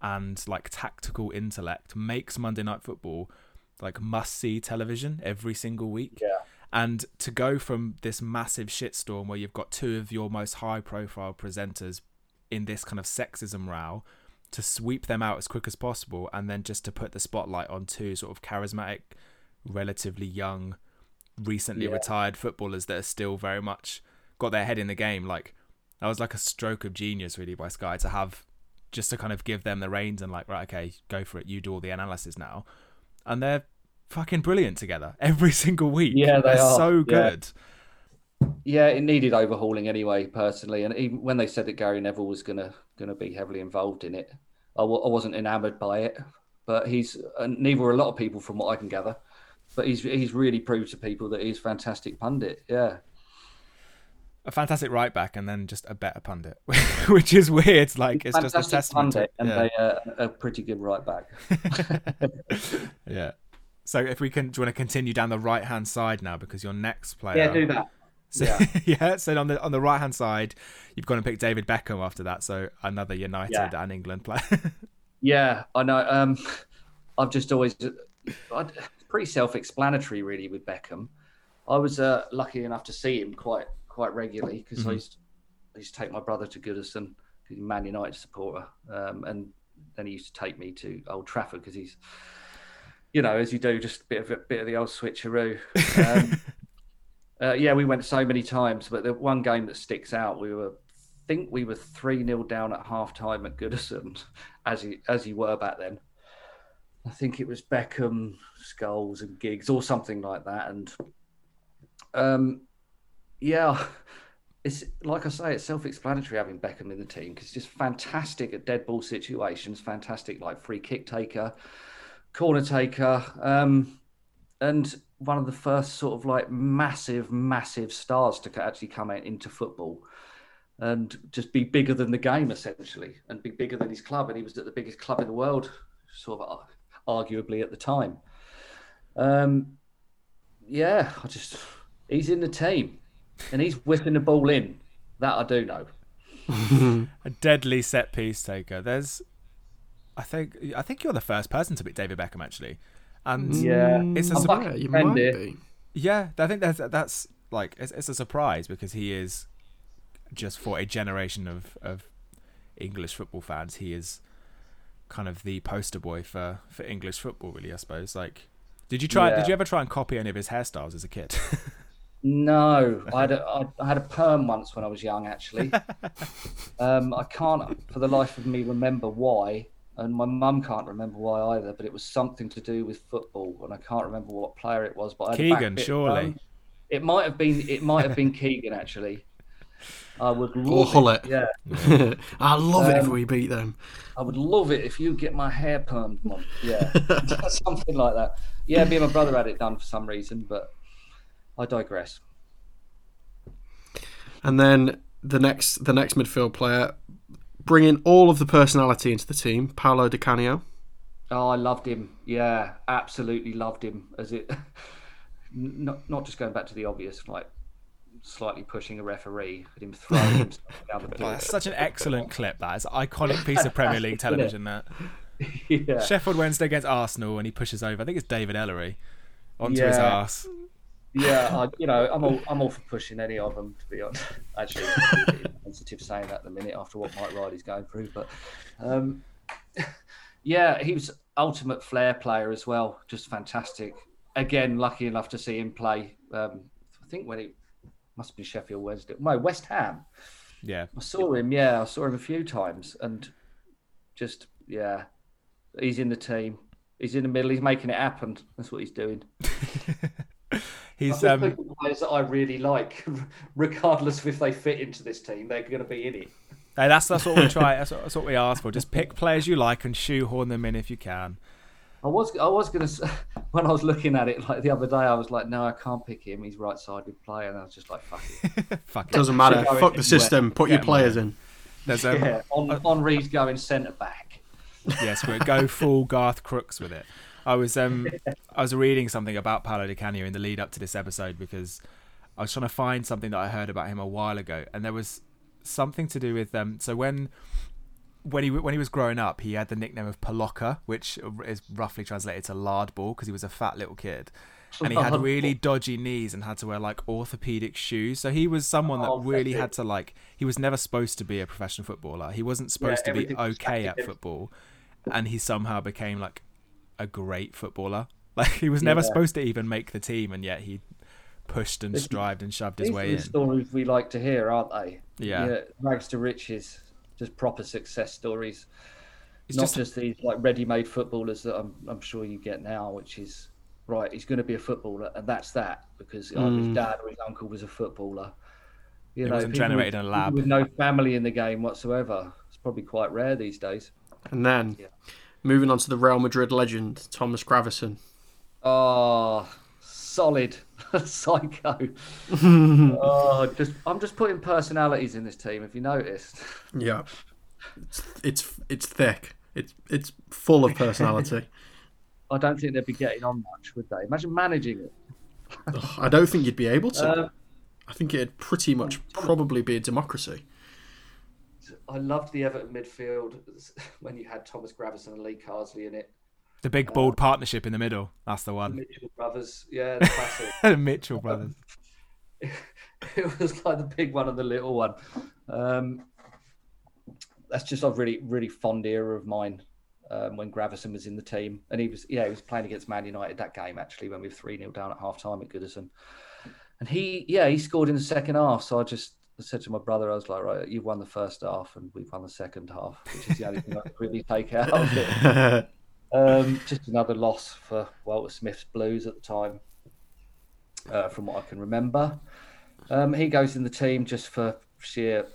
and like tactical intellect, makes Monday Night Football like must see television every single week. Yeah. And to go from this massive shitstorm where you've got two of your most high profile presenters in this kind of sexism row to sweep them out as quick as possible and then just to put the spotlight on two sort of charismatic, relatively young, recently Yeah. retired footballers that are still very much got their head in the game. Like that was like a stroke of genius really by Sky to have just to kind of give them the reins and like, right, okay, go for it, you do all the analysis now. And they're fucking brilliant together every single week. Yeah, they They're are. so good. Yeah, it needed overhauling anyway, personally. And even when they said that Gary Neville was gonna gonna be heavily involved in it, I w- I wasn't enamoured by it. But he's and neither were a lot of people, from what I can gather. But he's he's really proved to people that he's a fantastic pundit. Yeah, A fantastic right back and then just a better pundit, which is weird. Like it's just a fantastic testament. to- pundit, and they uh, a pretty good right back. yeah. So if we can, do you want to continue down the right hand side now because your next player? Yeah, do that. So, Yeah. yeah. So on the on the right hand side, you've gone and picked David Beckham after that. So another United Yeah. and England player. Yeah, I know. Um, I've just always I'd, pretty self-explanatory, really, with Beckham. I was uh, lucky enough to see him quite quite regularly because I, used, I used to take my brother to Goodison, 'cause he's a Man United supporter, um, and then he used to take me to Old Trafford because he's, you know, as you do, just a bit of a bit of the old switcheroo. Um, uh, yeah, we went so many times, but the one game that sticks out, we were, I think we were three 0 down at half time at Goodison, as you as you were back then. I think it was Beckham, Scholes, and Giggs, or something like that, and um, yeah, it's like I say, it's self-explanatory having Beckham in the team because he's just fantastic at dead ball situations, fantastic like free kick taker, corner taker, um, and one of the first sort of like massive, massive stars to actually come out into football and just be bigger than the game essentially, and be bigger than his club. And he was at the biggest club in the world, sort of arguably at the time. Um, yeah, I just he's in the team and he's whipping the ball in. That I do know. a deadly set piece taker. There's, I think, I think you're the first person to beat David Beckham actually, and yeah, it's a I'm surprise. Yeah, you might it. be. Yeah, I think that's that's like it's, it's a surprise because he is just for a generation of of English football fans. He is kind of the poster boy for for English football, really. I suppose. Like, did you try? Yeah. Did you ever try and copy any of his hairstyles as a kid? No, I had a, I, I had a perm once when I was young. Actually, um, I can't for the life of me remember why, and my mum can't remember why either. But it was something to do with football, and I can't remember what player it was. But I had a back Keegan, surely. perm. It might have been. It might have been Keegan actually. I would Or love Hullet. it. Yeah, I love it if Um, we beat them. I would love it if you get my hair permed, mum. Yeah, something like that. Yeah, me and my brother had it done for some reason, but I digress. And then the next the next midfield player, bringing all of the personality into the team, Paolo Di Canio. Oh, I loved him. Yeah, absolutely loved him. As it, not not just going back to the obvious, like slightly pushing a referee, and him throwing himself down the pitch. that's such an excellent clip. That is an iconic piece of Premier League television. That yeah, Sheffield Wednesday against Arsenal, and he pushes over. I think it's David Elleray onto his ass. yeah. I, you know, I'm all I'm all for pushing any of them. To be honest, actually, I'm a bit sensitive saying that at the minute after what Mike Riley's going through, but um, yeah, he was ultimate flair player as well. Just fantastic. Again, lucky enough to see him play. Um, I think when he must be Sheffield Wednesday, no West Ham. Yeah, I saw him, yeah, I saw him a few times, and just yeah, he's in the team. He's in the middle. He's making it happen. That's what he's doing. he's I um. the players that I really like, regardless of if they fit into this team, they're going to be in it. Hey, that's that's what we try. That's what, that's what we ask for. Just pick players you like and shoehorn them in if you can. I was I was going to when I was looking at it like the other day, I was like, no, I can't pick him. He's right-sided player, and I was just like, fuck it. Fuck it. Doesn't matter. Should go Fuck anywhere. the system. Put your players on. in. There's um, yeah, on Henri's going centre back. yes, we go full Garth Crooks with it. I was um I was reading something about Paolo Di Canio in the lead up to this episode because I was trying to find something that I heard about him a while ago, and there was something to do with um. So when when he when he was growing up, he had the nickname of Pallocca, which is roughly translated to lard ball because he was a fat little kid. And he had really dodgy knees and had to wear like orthopedic shoes. So he was someone that Oh, really had to like. He was never supposed to be a professional footballer. He wasn't supposed to be okay at football, and he somehow became like a great footballer. Like he was never Yeah. supposed to even make the team, and yet he pushed and strived and shoved his These way are in. the stories we like to hear, aren't they? Yeah. rags to riches, just proper success stories. It's Not just- just, these like ready-made footballers that I'm, I'm sure you get now, which is right. He's going to be a footballer, and that's that because either his mm. dad or his uncle was a footballer. You It wasn't generated with, in a lab. with no family in the game whatsoever. It's probably quite rare these days. And then Yeah. Moving on to the Real Madrid legend, Thomas Gravesen. Oh, solid psycho. oh, just I'm just putting personalities in this team. If you noticed. Yeah. It's it's, it's thick. It's it's full of personality. I don't think they'd be getting on much, would they? Imagine managing it. I don't think you'd be able to. Um, I think it'd pretty much probably be a democracy. I loved the Everton midfield when you had Thomas Gravesen and Lee Carsley in it. The big bald partnership in the middle. That's the one. The Mitchell brothers, yeah, the classic. The Mitchell brothers. it was like the big one and the little one. Um, that's just a really, really fond era of mine. um, when Gravesen was in the team, and he was yeah he was playing against Man United that game actually when we were three 0 down at half time at Goodison, and he yeah he scored in the second half. So I just said to my brother, I was like, right, you've won the first half and we've won the second half, which is the only thing I could really take out of it. Um, just another loss for Walter Smith's Blues at the time, uh, from what I can remember. Um, he goes in the team just for sheer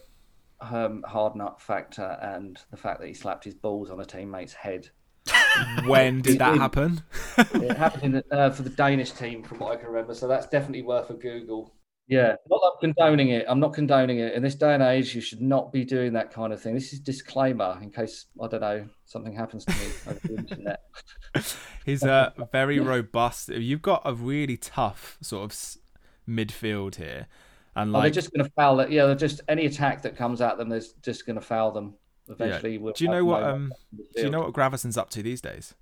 um, hard nut factor and the fact that he slapped his balls on a teammate's head. when did that happen? it happened in the, uh, for the Danish team, from what I can remember. So that's definitely worth a Google. Yeah, not that I'm condoning it. I'm not condoning it. In this day and age, you should not be doing that kind of thing. This is disclaimer in case I don't know something happens to me over the internet. He's uh, very robust. You've got a really tough sort of midfield here, and Oh, like, they're just going to foul it. Yeah, they're just any attack that comes at them, they're just going to foul them. Eventually, we'll do you know what? Um, do you know what Gravesen's up to these days?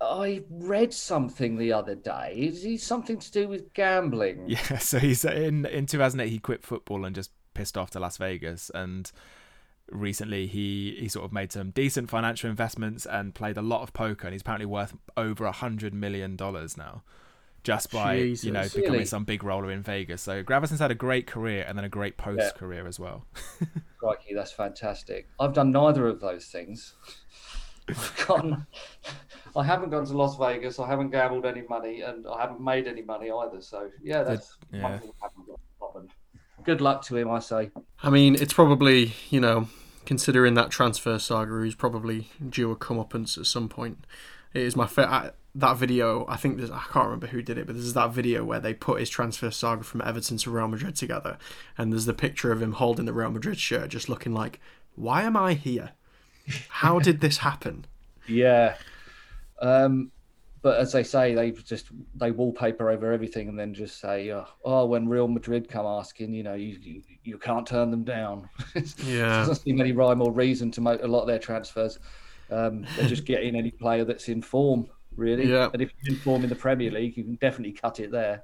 I read something the other day. Is he something to do with gambling? Yeah, so he's uh, in in 2008 he quit football and just pissed off to Las Vegas and recently he he sort of made some decent financial investments and played a lot of poker and he's apparently worth over a hundred million dollars now just by you know Jesus. becoming some big roller in Vegas. So Gravesen's had a great career and then a great post Yeah. career as well. Crikey, that's fantastic. I've done neither of those things. I've gone. I haven't gone to Las Vegas. I haven't gambled any money, and I haven't made any money either. So yeah, that's yeah. one thing I haven't got. Good luck to him, I say. I mean, it's probably you know, considering that transfer saga, he's probably due a comeuppance at some point. It is my fa- I, that video. I think there's I can't remember who did it, but there's that video where they put his transfer saga from Everton to Real Madrid together, and there's the picture of him holding the Real Madrid shirt, just looking like, "Why am I here? How did this happen?" Yeah. Um, but as they say, they just they wallpaper over everything and then just say, uh, "Oh, when Real Madrid come asking, you know, you you, you can't turn them down." Yeah. doesn't seem any rhyme or reason to make a lot of their transfers. Um, they're just getting any player that's in form, really. Yeah. And if you're in form in the Premier League, you can definitely cut it there.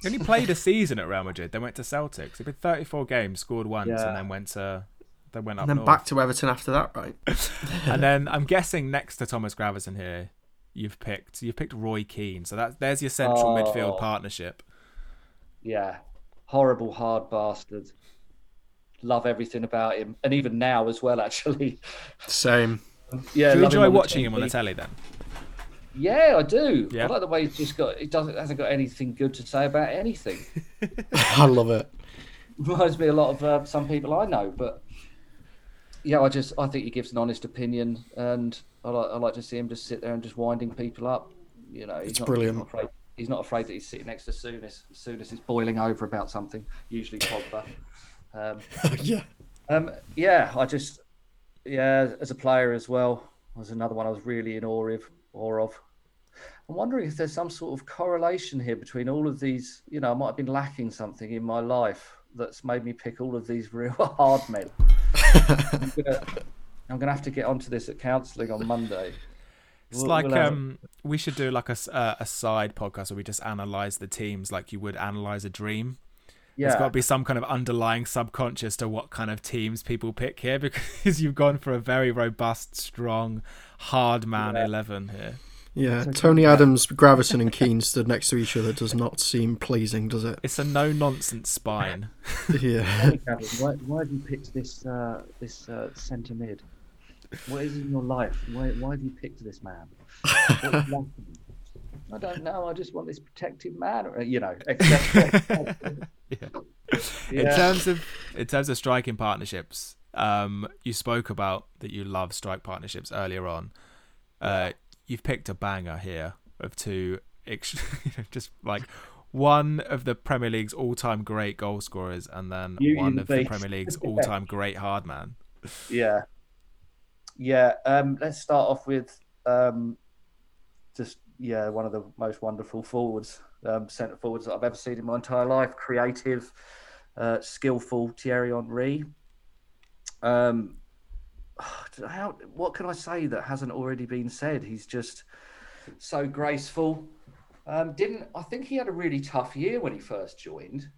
He only played a season at Real Madrid. They went to Celtics. He played 34 games, scored once, Yeah. and then went to they went up And then north. back to Everton after that, right? and then I'm guessing next to Thomas Gravesen here, you've picked you've picked Roy Keane. So that there's your central Oh. midfield partnership. Yeah. Horrible, hard bastard. Love everything about him. And even now as well, actually. Same. Yeah. Do you enjoy on the watching him on the telly then? Yeah, I do. Yeah. I like the way he's just got. He doesn't hasn't got anything good to say about anything. I love it. Reminds me a lot of uh, some people I know, but yeah, I just I think he gives an honest opinion, and I like I like to see him just sit there and just winding people up. You know, he's It's not, brilliant. He's not, afraid, he's not afraid that he's sitting next to Souness as soon as it's boiling over about something. Usually Pogba. Um, yeah. um, yeah, I just yeah, as a player as well, was another one I was really in awe of. Awe of. I'm wondering if there's some sort of correlation here between all of these. You know, I might have been lacking something in my life that's made me pick all of these real hard men. I'm, gonna, I'm gonna have to get onto this at counselling on Monday. It's We'll- like we'll um, we should do like a, uh, a side podcast where we just analyze the teams like you would analyze a dream. There's yeah, got to be some kind of underlying subconscious to what kind of teams people pick here because you've gone for a very robust, strong, hard man Yeah. eleven here. Yeah. Tony Adams, Gravesen, and Keane stood next to each other does not seem pleasing, does it? It's a no nonsense spine. Yeah. Why, why have you picked this uh, this uh, centre mid? What is in your life? Why, why have you picked this man? What is? I don't know. I just want this protective man, or, you know. Etc. In terms of in terms of striking partnerships, um, you spoke about that you love strike partnerships earlier on. Uh, you've picked a banger here of two, just like one of the Premier League's all-time great goal scorers, and then Beauty one of the Premier League's all-time great hard man. yeah, yeah. Um, let's start off with um, just yeah, one of the most wonderful forwards, um, centre forwards that I've ever seen in my entire life. Creative, uh, skillful Thierry Henry. Um, how what can I say that hasn't already been said? He's just so graceful. Um, didn't I think he had a really tough year when he first joined?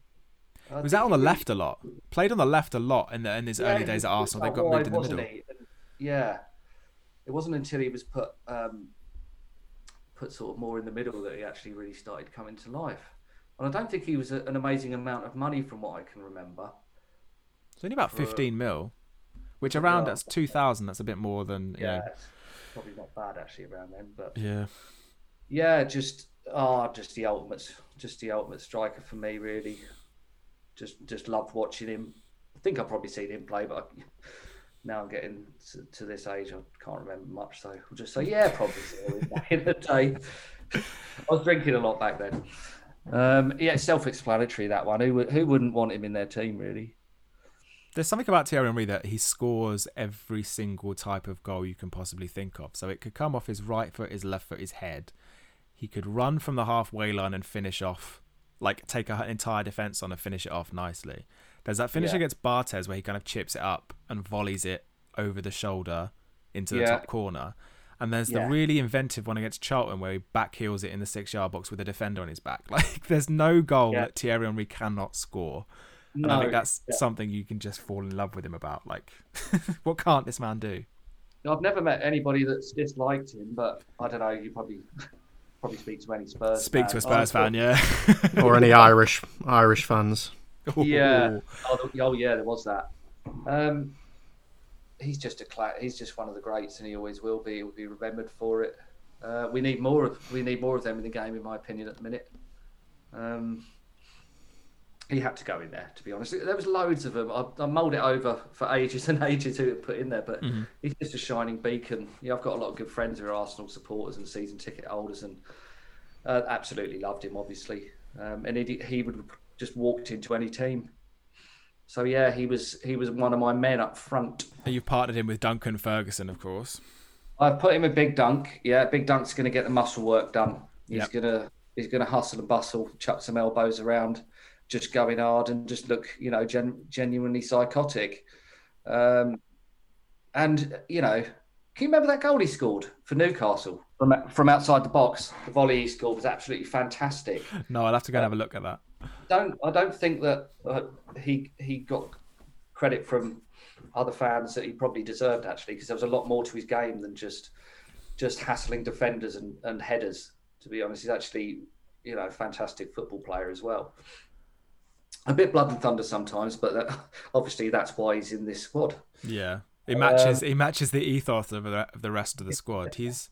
I Was think that on the left a lot? Played on the left a lot in the in his Yeah, early days at Arsenal. They got moved in the middle. he? Yeah, it wasn't until he was put um, put sort of more in the middle that he actually really started coming to life. And I don't think he was a, an amazing amount of money from what I can remember. It's only about For- 15 mil, which around that's 2,000. That's a bit more than you Yeah, know. probably not bad actually around then, but Yeah. yeah, just ah, just the ultimate, just the ultimate striker for me, really. Just just loved watching him. I think I've probably seen him play, but I, now I'm getting to, to this age, I can't remember much. So I'll just say, yeah, probably back in the day. I was drinking a lot back then. Um, yeah, self-explanatory that one. Who who wouldn't want him in their team, really? There's something about Thierry Henry that he scores every single type of goal you can possibly think of. So it could come off his right foot, his left foot, his head. He could run from the halfway line and finish off, like take an entire defense on and finish it off nicely. There's that finish Yeah. against Barthez where he kind of chips it up and volleys it over the shoulder into the Yeah. top corner. And there's the really inventive one against Charlton where he backheels it in the six yard box with a defender on his back. Like there's no goal Yeah. that Thierry Henry cannot score. And No, I think that's yeah. something you can just fall in love with him about. Like, what can't this man do? I've never met anybody that's disliked him, but I don't know. You probably probably speak to any Spurs. Speak to a. Spurs Oh, fan, yeah. or any Irish Irish fans. Yeah. Oh, oh, yeah, there was that. Um, he's just a cla- he's just one of the greats, and he always will be. He will be remembered for it. Uh, we need more of we need more of them in the game, in my opinion, at the minute. Um, he had to go in there, to be honest. There was loads of them. I, I mulled it over for ages and ages who to put in there, but he's just a shining beacon. Yeah, I've got a lot of good friends who are Arsenal supporters and season ticket holders, and uh, absolutely loved him, obviously. Um, and he, he would have just walked into any team. So yeah, he was he was one of my men up front. You've partnered him with Duncan Ferguson, of course. I've put him a big dunk. Yeah, big dunk's going to get the muscle work done. He's Yep. gonna he's gonna hustle and bustle, chuck some elbows around, just going hard and just look, you know, gen- genuinely psychotic. Um, and you know, can you remember that goal he scored for Newcastle from from outside the box? The volley he scored was absolutely fantastic. No, I'll have to go and have a look at that. don't I don't think that uh, he he got credit from other fans that he probably deserved actually because there was a lot more to his game than just just hassling defenders and, and headers. To be honest, he's actually you know a fantastic football player as well. A bit blood and thunder sometimes, but that, obviously that's why he's in this squad. Yeah. He matches he matches the ethos of the, of the rest of the squad. He's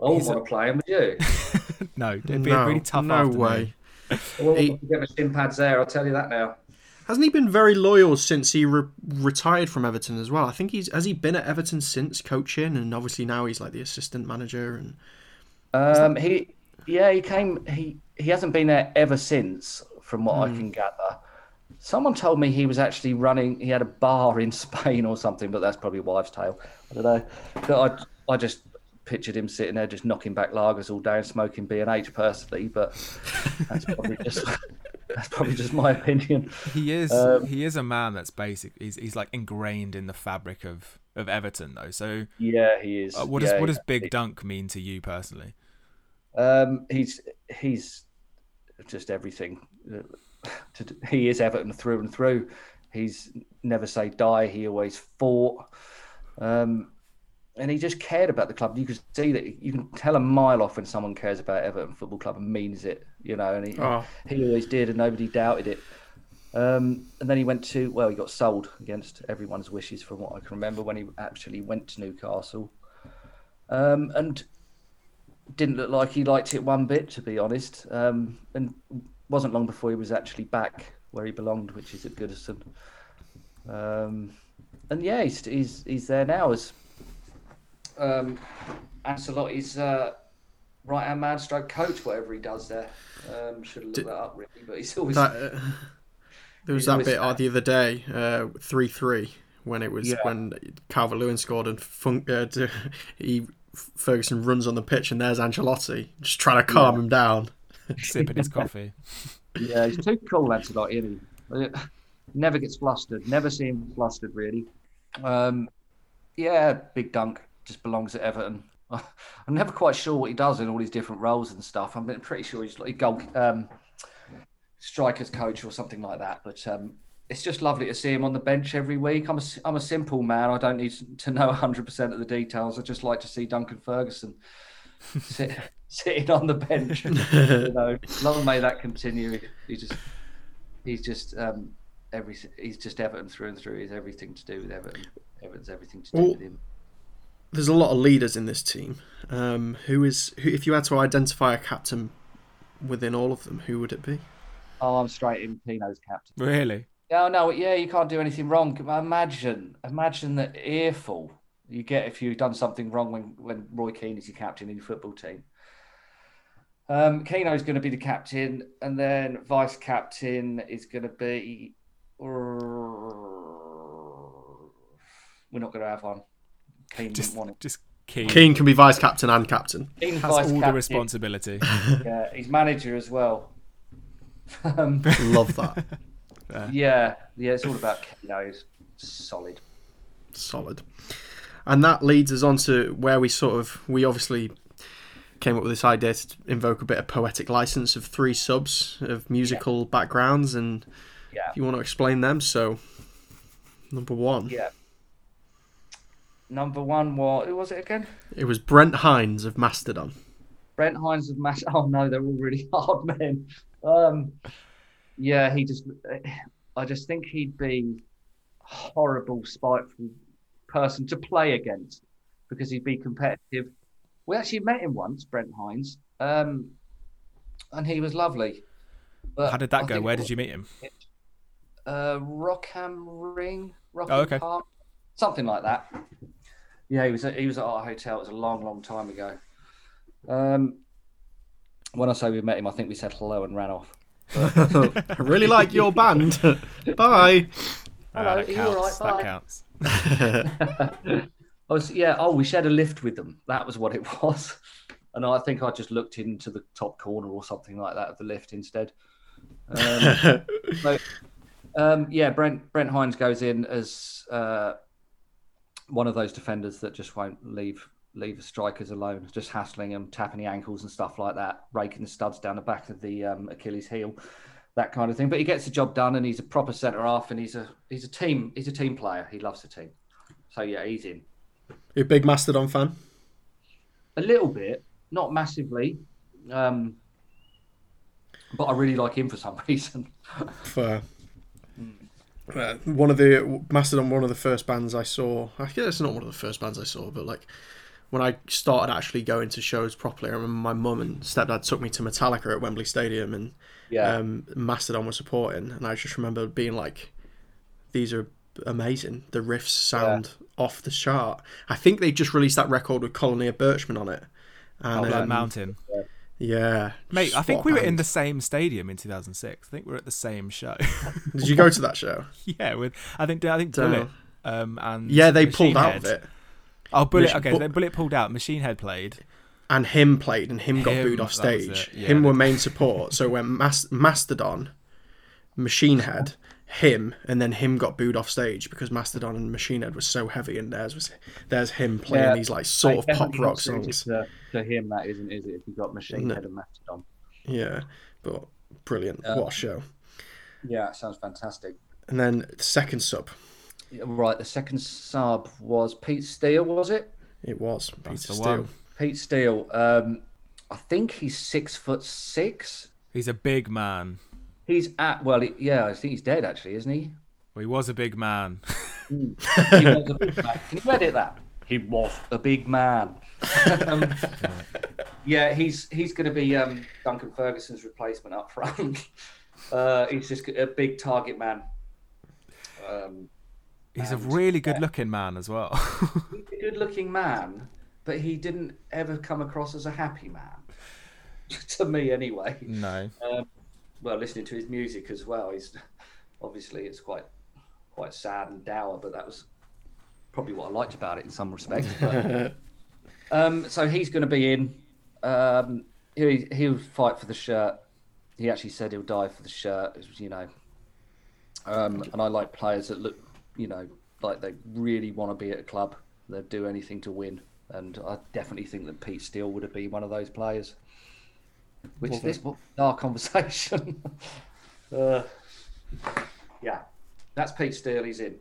I wouldn't a- want to play him, would you? no, it'd be no, a really tough no afternoon. way. I wouldn't He- want to get my shin pads there. I'll tell you that now. Hasn't he been very loyal since he re- retired from Everton as well? I think he's has he been at Everton since coaching, and obviously now he's like the assistant manager. And Um, he, yeah, he came. He he hasn't been there ever since, from what I can gather. Someone told me he was actually running. He had a bar in Spain or something, but that's probably a wives' tale. I don't know. But I I just pictured him sitting there just knocking back lagers all day and smoking B and H personally. But that's probably just that's probably just my opinion. He is Um, he is a man that's basic. He's he's like ingrained in the fabric of of Everton though. So Yeah, he is. uh, what does Yeah, what does. Big Dunk mean to you personally? Um, he's he's just everything. To- He is Everton through and through. He's never say die. He always fought, um, and he just cared about the club. You can see that. You can tell a mile off when someone cares about Everton Football Club and means it. You know, and he Oh. he always did, and nobody doubted it. Um, and then he went to well, he got sold against everyone's wishes, from what I can remember, when he actually went to Newcastle. Um, and didn't look like he liked it one bit, to be honest. Um, and wasn't long before he was actually back where he belonged, which is at Goodison. Um, and yeah, he's, he's he's there now as um, Ancelotti's uh, right hand man, stroke coach, whatever he does there. Um, should have looked Did- that up really, but he's always that uh, there was that bit uh, the other day, uh, three three, when it was Yeah. when Calvert Lewin scored and Funk, uh, he Ferguson runs on the pitch and there's Ancelotti just trying to calm him down. Sipping his coffee. Yeah, he's too cool, Ancelotti, isn't he? Never gets flustered. Never see him flustered, really. Um, yeah, big dunk just belongs at Everton. I'm never quite sure what he does in all these different roles and stuff. I'm pretty sure he's like a goal um, strikers coach or something like that. But um, it's just lovely to see him on the bench every week. I'm a, s- I'm a simple man. I don't need to know 100% of the details. I just like to see Duncan Ferguson sit, sitting on the bench. you know, long may that continue. He just, he's just, um, every, he's just Everton through and through. He's everything to do with Everton. Everton's everything to do Well, with him. There's a lot of leaders in this team. Um, who is who? If you had to identify a captain within all of them, who would it be? Oh, I'm straight in Pino's captain. Really? Yeah, no, yeah, you can't do anything wrong. Imagine, imagine the earful you get if you've done something wrong when, when Roy Keane is your captain in your football team. Um, is going to be the captain, and then vice captain is going to be. We're not going to have one. Keane Just, didn't want it. just Keane. Keane can be vice captain and captain. Keane has vice all the responsibility. Yeah, he's manager as well. um, Love that. yeah, yeah, it's all about Keano. He's solid. Solid. And that leads us on to where we sort of we obviously came up with this idea to invoke a bit of poetic license of three subs of musical backgrounds and Yeah. if you want to explain them, so number one. Yeah. Number one was who was it again? It was Brent Hinds of Mastodon. Brent Hinds of Mash. Oh no, they're all really hard men. Um, yeah, he just. I just think he'd be a horrible, spiteful person to play against because he'd be competitive. We actually met him once, Brent Hinds, um, and he was lovely. But How did that I go? Where did you meet him? Uh, Rock am Ring, Rockham Oh, okay. Park, something like that. Yeah, he was at, he was at our hotel. It was a long, long time ago. Um, when I say we met him, I think we said hello and ran off. I really like your band. Bye. Hello, that are you counts. all right? that Bye. counts. I was yeah. Oh, we shared a lift with them. That was what it was. And I think I just looked into the top corner or something like that of the lift instead. Um, so, um, yeah, Brent Brent Hinds goes in as uh, one of those defenders that just won't leave leave the strikers alone, just hassling them, tapping the ankles and stuff like that, raking the studs down the back of the um, Achilles heel, that kind of thing. But he gets the job done, and he's a proper centre half, and he's a he's a team he's a team player. He loves the team. So yeah, he's in You a big Mastodon fan? a little bit, not massively, um, but I really like him for some reason. Fair. Uh, one of the Mastodon, one of the first bands I saw. I guess it's not one of the first bands I saw, but like when I started actually going to shows properly, I remember my mum and stepdad took me to Metallica at Wembley Stadium, and Yeah, um, Mastodon was supporting, and I just remember being like, "These are amazing. The riffs sound off the chart." I think they just released that record with Colony of Birchmen on it. And, Black um, Mountain. Yeah, Mate, I think we were in the same stadium in 2006. I think we were at the same show. Did you go to that show? yeah, with I think I think Bullet. Um, and Yeah, they Machine pulled out Head. of it. Oh, Bullet. Okay, Bu- then Bullet pulled out. Machine Head played. and him played, and him got booed off stage. yeah. him were main support. So when Mas- Mastodon, Machine Head, him, and then him got booed off stage because Mastodon and Machine Head was so heavy, and theirs was there's him playing Yeah. these like sort of pop rock songs. To, to him, that isn't, is it? If you've got Machine No. Head and Mastodon. Yeah, but brilliant. Yeah. What a show! Yeah, it sounds fantastic. And then the second sub, Right, the second sub was Pete Steele, was it? it was Pete Peter Steele. Pete Steele. Um, I think he's six foot six. He's a big man. He's at well, he, yeah, I think he's dead actually, isn't he? Well, he was a big man. He was a big man. Can you edit that? He was a big man. um, yeah, he's he's going to be um, Duncan Ferguson's replacement up front. Uh, he's just a big target man. Um, He's a really good-looking man as well. he's a good-looking man, but he didn't ever come across as a happy man. to me, anyway. no. Um, well, listening to his music as well, he's obviously it's quite quite sad and dour, but that was probably what I liked about it in some respects. But, um, so he's going to be in. Um, he he'll fight for the shirt. He actually said he'll die for the shirt. You know, um, and I like players that look, you know, like they really want to be at a club. They'd do anything to win, and I definitely think that Pete Steele would have been one of those players. Which Well, this what our conversation. uh, yeah, That's Pete Steele. He's in.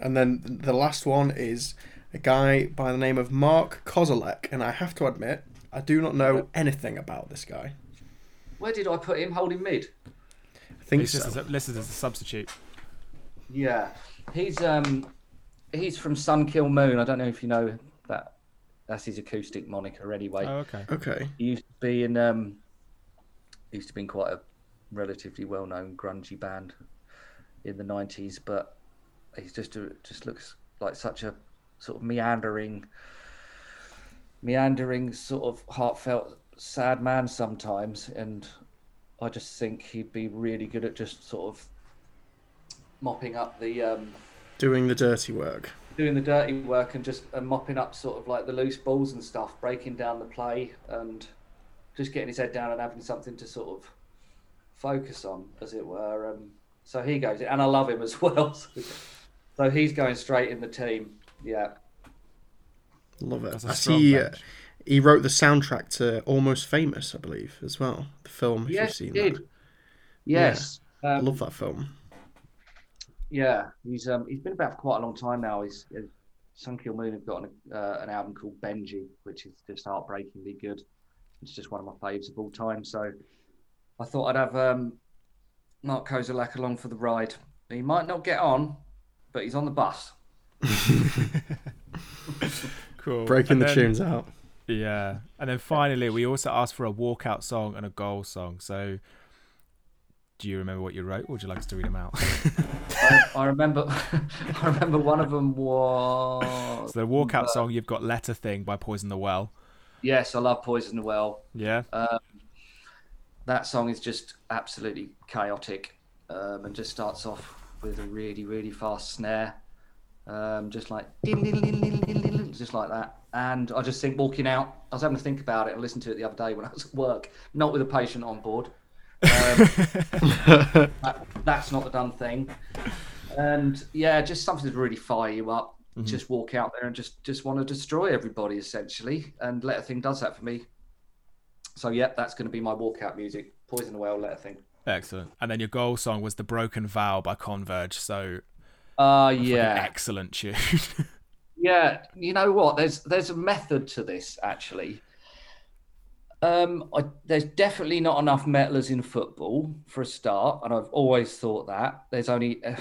And then the last one is a guy by the name of Mark Kozelek, and I have to admit, I do not know anything about this guy. Where did I put him? Holding mid. I think He's so. listed as a substitute. Yeah, he's um, he's from Sun Kil Moon. I don't know if you know that. That's his acoustic moniker, anyway. Oh, okay. Okay. He used to be in um, he used to be in quite a relatively well-known grungy band in the '90s, but he's just a, just looks like such a sort of meandering, meandering sort of heartfelt, sad man sometimes, and I just think he'd be really good at just sort of mopping up the um, Doing the dirty work. Doing the dirty work and just and mopping up sort of like the loose balls and stuff, breaking down the play and just getting his head down and having something to sort of focus on, as it were. Um, so he goes, and I love him as well. so he's going straight in the team. Yeah, Love it. That's a I strong see. Uh, he wrote the soundtrack to Almost Famous, I believe, as well. The film. If yes, you've seen did. that. Yes, I um, love that film. Yeah. He's um he's been about for quite a long time now. He's uh, Sun Kil Moon have got an, uh, an album called Benji, which is just heartbreakingly good. It's just one of my faves of all time. So I thought I'd have um, Mark Kozelek along for the ride. He might not get on, but he's on the bus. Cool. Breaking And the then- tunes out. Yeah, and then finally, we also asked for a walkout song and a goal song. So, do you remember what you wrote? Or would you like us to read them out? I, I remember, I remember one of them was so the walkout song, you've got "Letter Thing" by Poison the Well. yes, I love Poison the Well. Yeah, that song is just absolutely chaotic um, and just starts off with a really really fast snare um, just like just like that and i just think walking out i was having to think about it and listen to it the other day when i was at work not with a patient on board um, that, that's not the done thing and yeah just something to really fire you up just walk out there and just just want to destroy everybody essentially and Letter Thing does that for me so yep, that's going to be my walkout music. Poison the Well, Letter Thing. excellent. And then your goal song was "The Broken Vow" by Converge. So, Uh yeah, excellent tune. yeah. You know what? There's there's a method to this actually. Um, I, there's definitely not enough metalers in football for a start, and I've always thought that. There's only uh,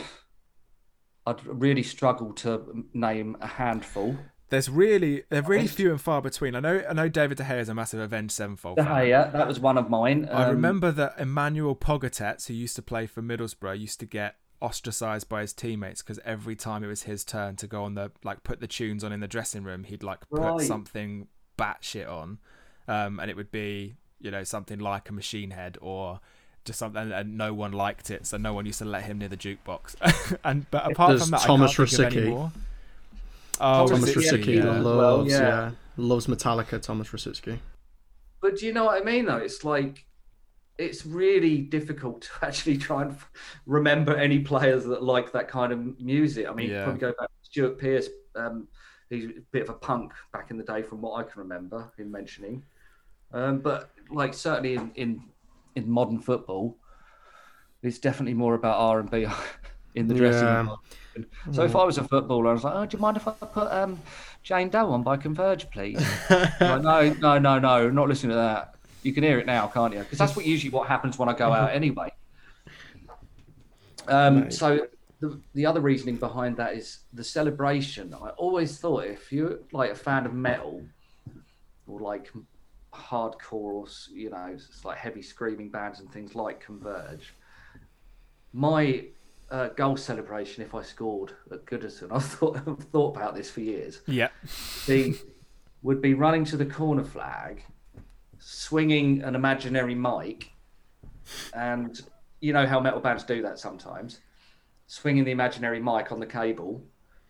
I'd really struggle to name a handful. There's really they're really few and far between. I know I know David De Gea is a massive Avenged Sevenfold De. Gea, that was one of mine. I Um, remember that Emanuel Pogatetz, who used to play for Middlesbrough, used to get ostracized by his teammates because every time it was his turn to go on the like put the tunes on in the dressing room, he'd like put Right. something batshit on, um, and it would be you know something like a Machine Head or just something, and no one liked it, so no one used to let him near the jukebox. and but apart There's from that, Thomas I can't think of any Rosicky. Oh, Thomas Thomas Rosicky, Rosicky yeah. loves, Well, yeah. yeah. loves Metallica. Thomas Rosicky. But do you know what I mean, though? It's like it's really difficult to actually try and f- remember any players that like that kind of music. I mean, Yeah. probably go back to Stuart Pearce. Um, he's a bit of a punk back in the day, from what I can remember him mentioning. Um, but like certainly in, in in modern football, it's definitely more about R and B in the dressing Yeah. room. So if I was a footballer, I was like, "Oh, do you mind if I put um, Jane Doe on by Converge, please?" like, no, no, no, no, not listening to that. You can hear it now, can't you? Because that's what usually what happens when I go out anyway. Um, Right. so the, the other reasoning behind that is the celebration. I always thought if you're like a fan of metal or like hardcore or you know it's like heavy screaming bands and things like Converge, my uh, goal celebration if I scored at Goodison, I've thought I've thought about this for years. Yeah, the would be running to the corner flag, swinging an imaginary mic, and you know how metal bands do that sometimes, swinging the imaginary mic on the cable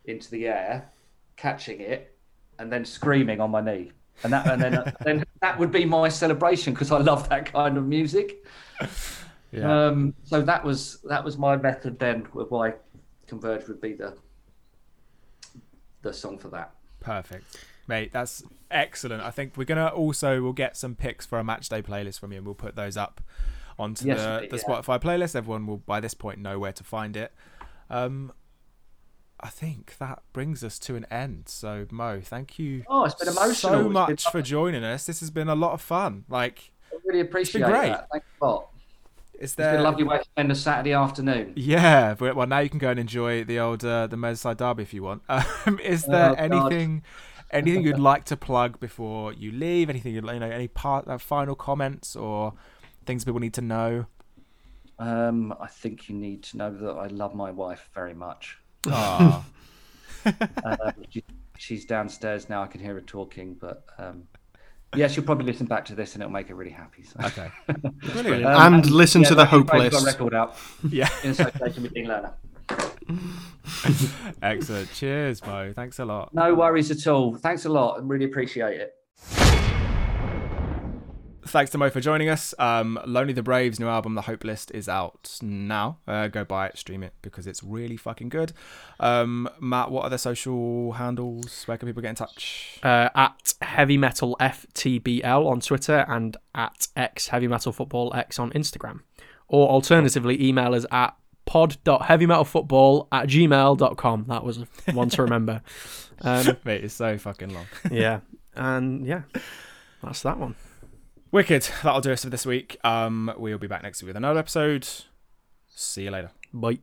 into the air, catching it, and then screaming on my knee. And that, and then, then that would be my celebration because I love that kind of music. yeah. Um, so that was that was my method then with why Converge would be the the song for that. Perfect. Mate, that's excellent. I think we're gonna also we'll get some picks for a match day playlist from you and we'll put those up onto Yes, the, the yeah. Spotify playlist. Everyone will by this point know where to find it. Um, I think that brings us to an end. So Mo, thank you Oh, it's been emotional. so It's much for joining us. This has been a lot of fun. Like, I really appreciate it great. that. Thanks a lot. is It's there? been a lovely way to spend a Saturday afternoon. Yeah, but well, now you can go and enjoy the old uh, the Merseyside derby if you want. Um, is there Oh, God. anything, anything you'd like to plug before you leave? Anything you'd you know, any part uh, final comments or things people need to know? Um, I think you need to know that I love my wife very much. Aw. Uh, she, she's downstairs now. I can hear her talking, but um, yeah, she'll probably listen back to this and it'll make her really happy. So. okay, brilliant. Um, And listen to the Hope List. Got a record out Yeah, in association with Dean Lerner. excellent. Cheers, Mo. Thanks a lot. No worries at all. Thanks a lot. I really appreciate it. Thanks to Mo for joining us. Um, Lonely the Braves' new album, The Hope List, is out now. Uh, go buy it, stream it because it's really fucking good. Um, Matt, what are the social handles? Where can people get in touch? uh, at Heavy Metal FTBL on Twitter and at X Heavy Metal Football X on Instagram. Or alternatively, email us at pod.heavymetalfootball at gmail.com. That was one to remember. Um, Mate, it's so fucking long. yeah. And yeah, that's that one. Wicked. That'll do us for this week. Um, we'll be back next week with another episode. See you later. Bye.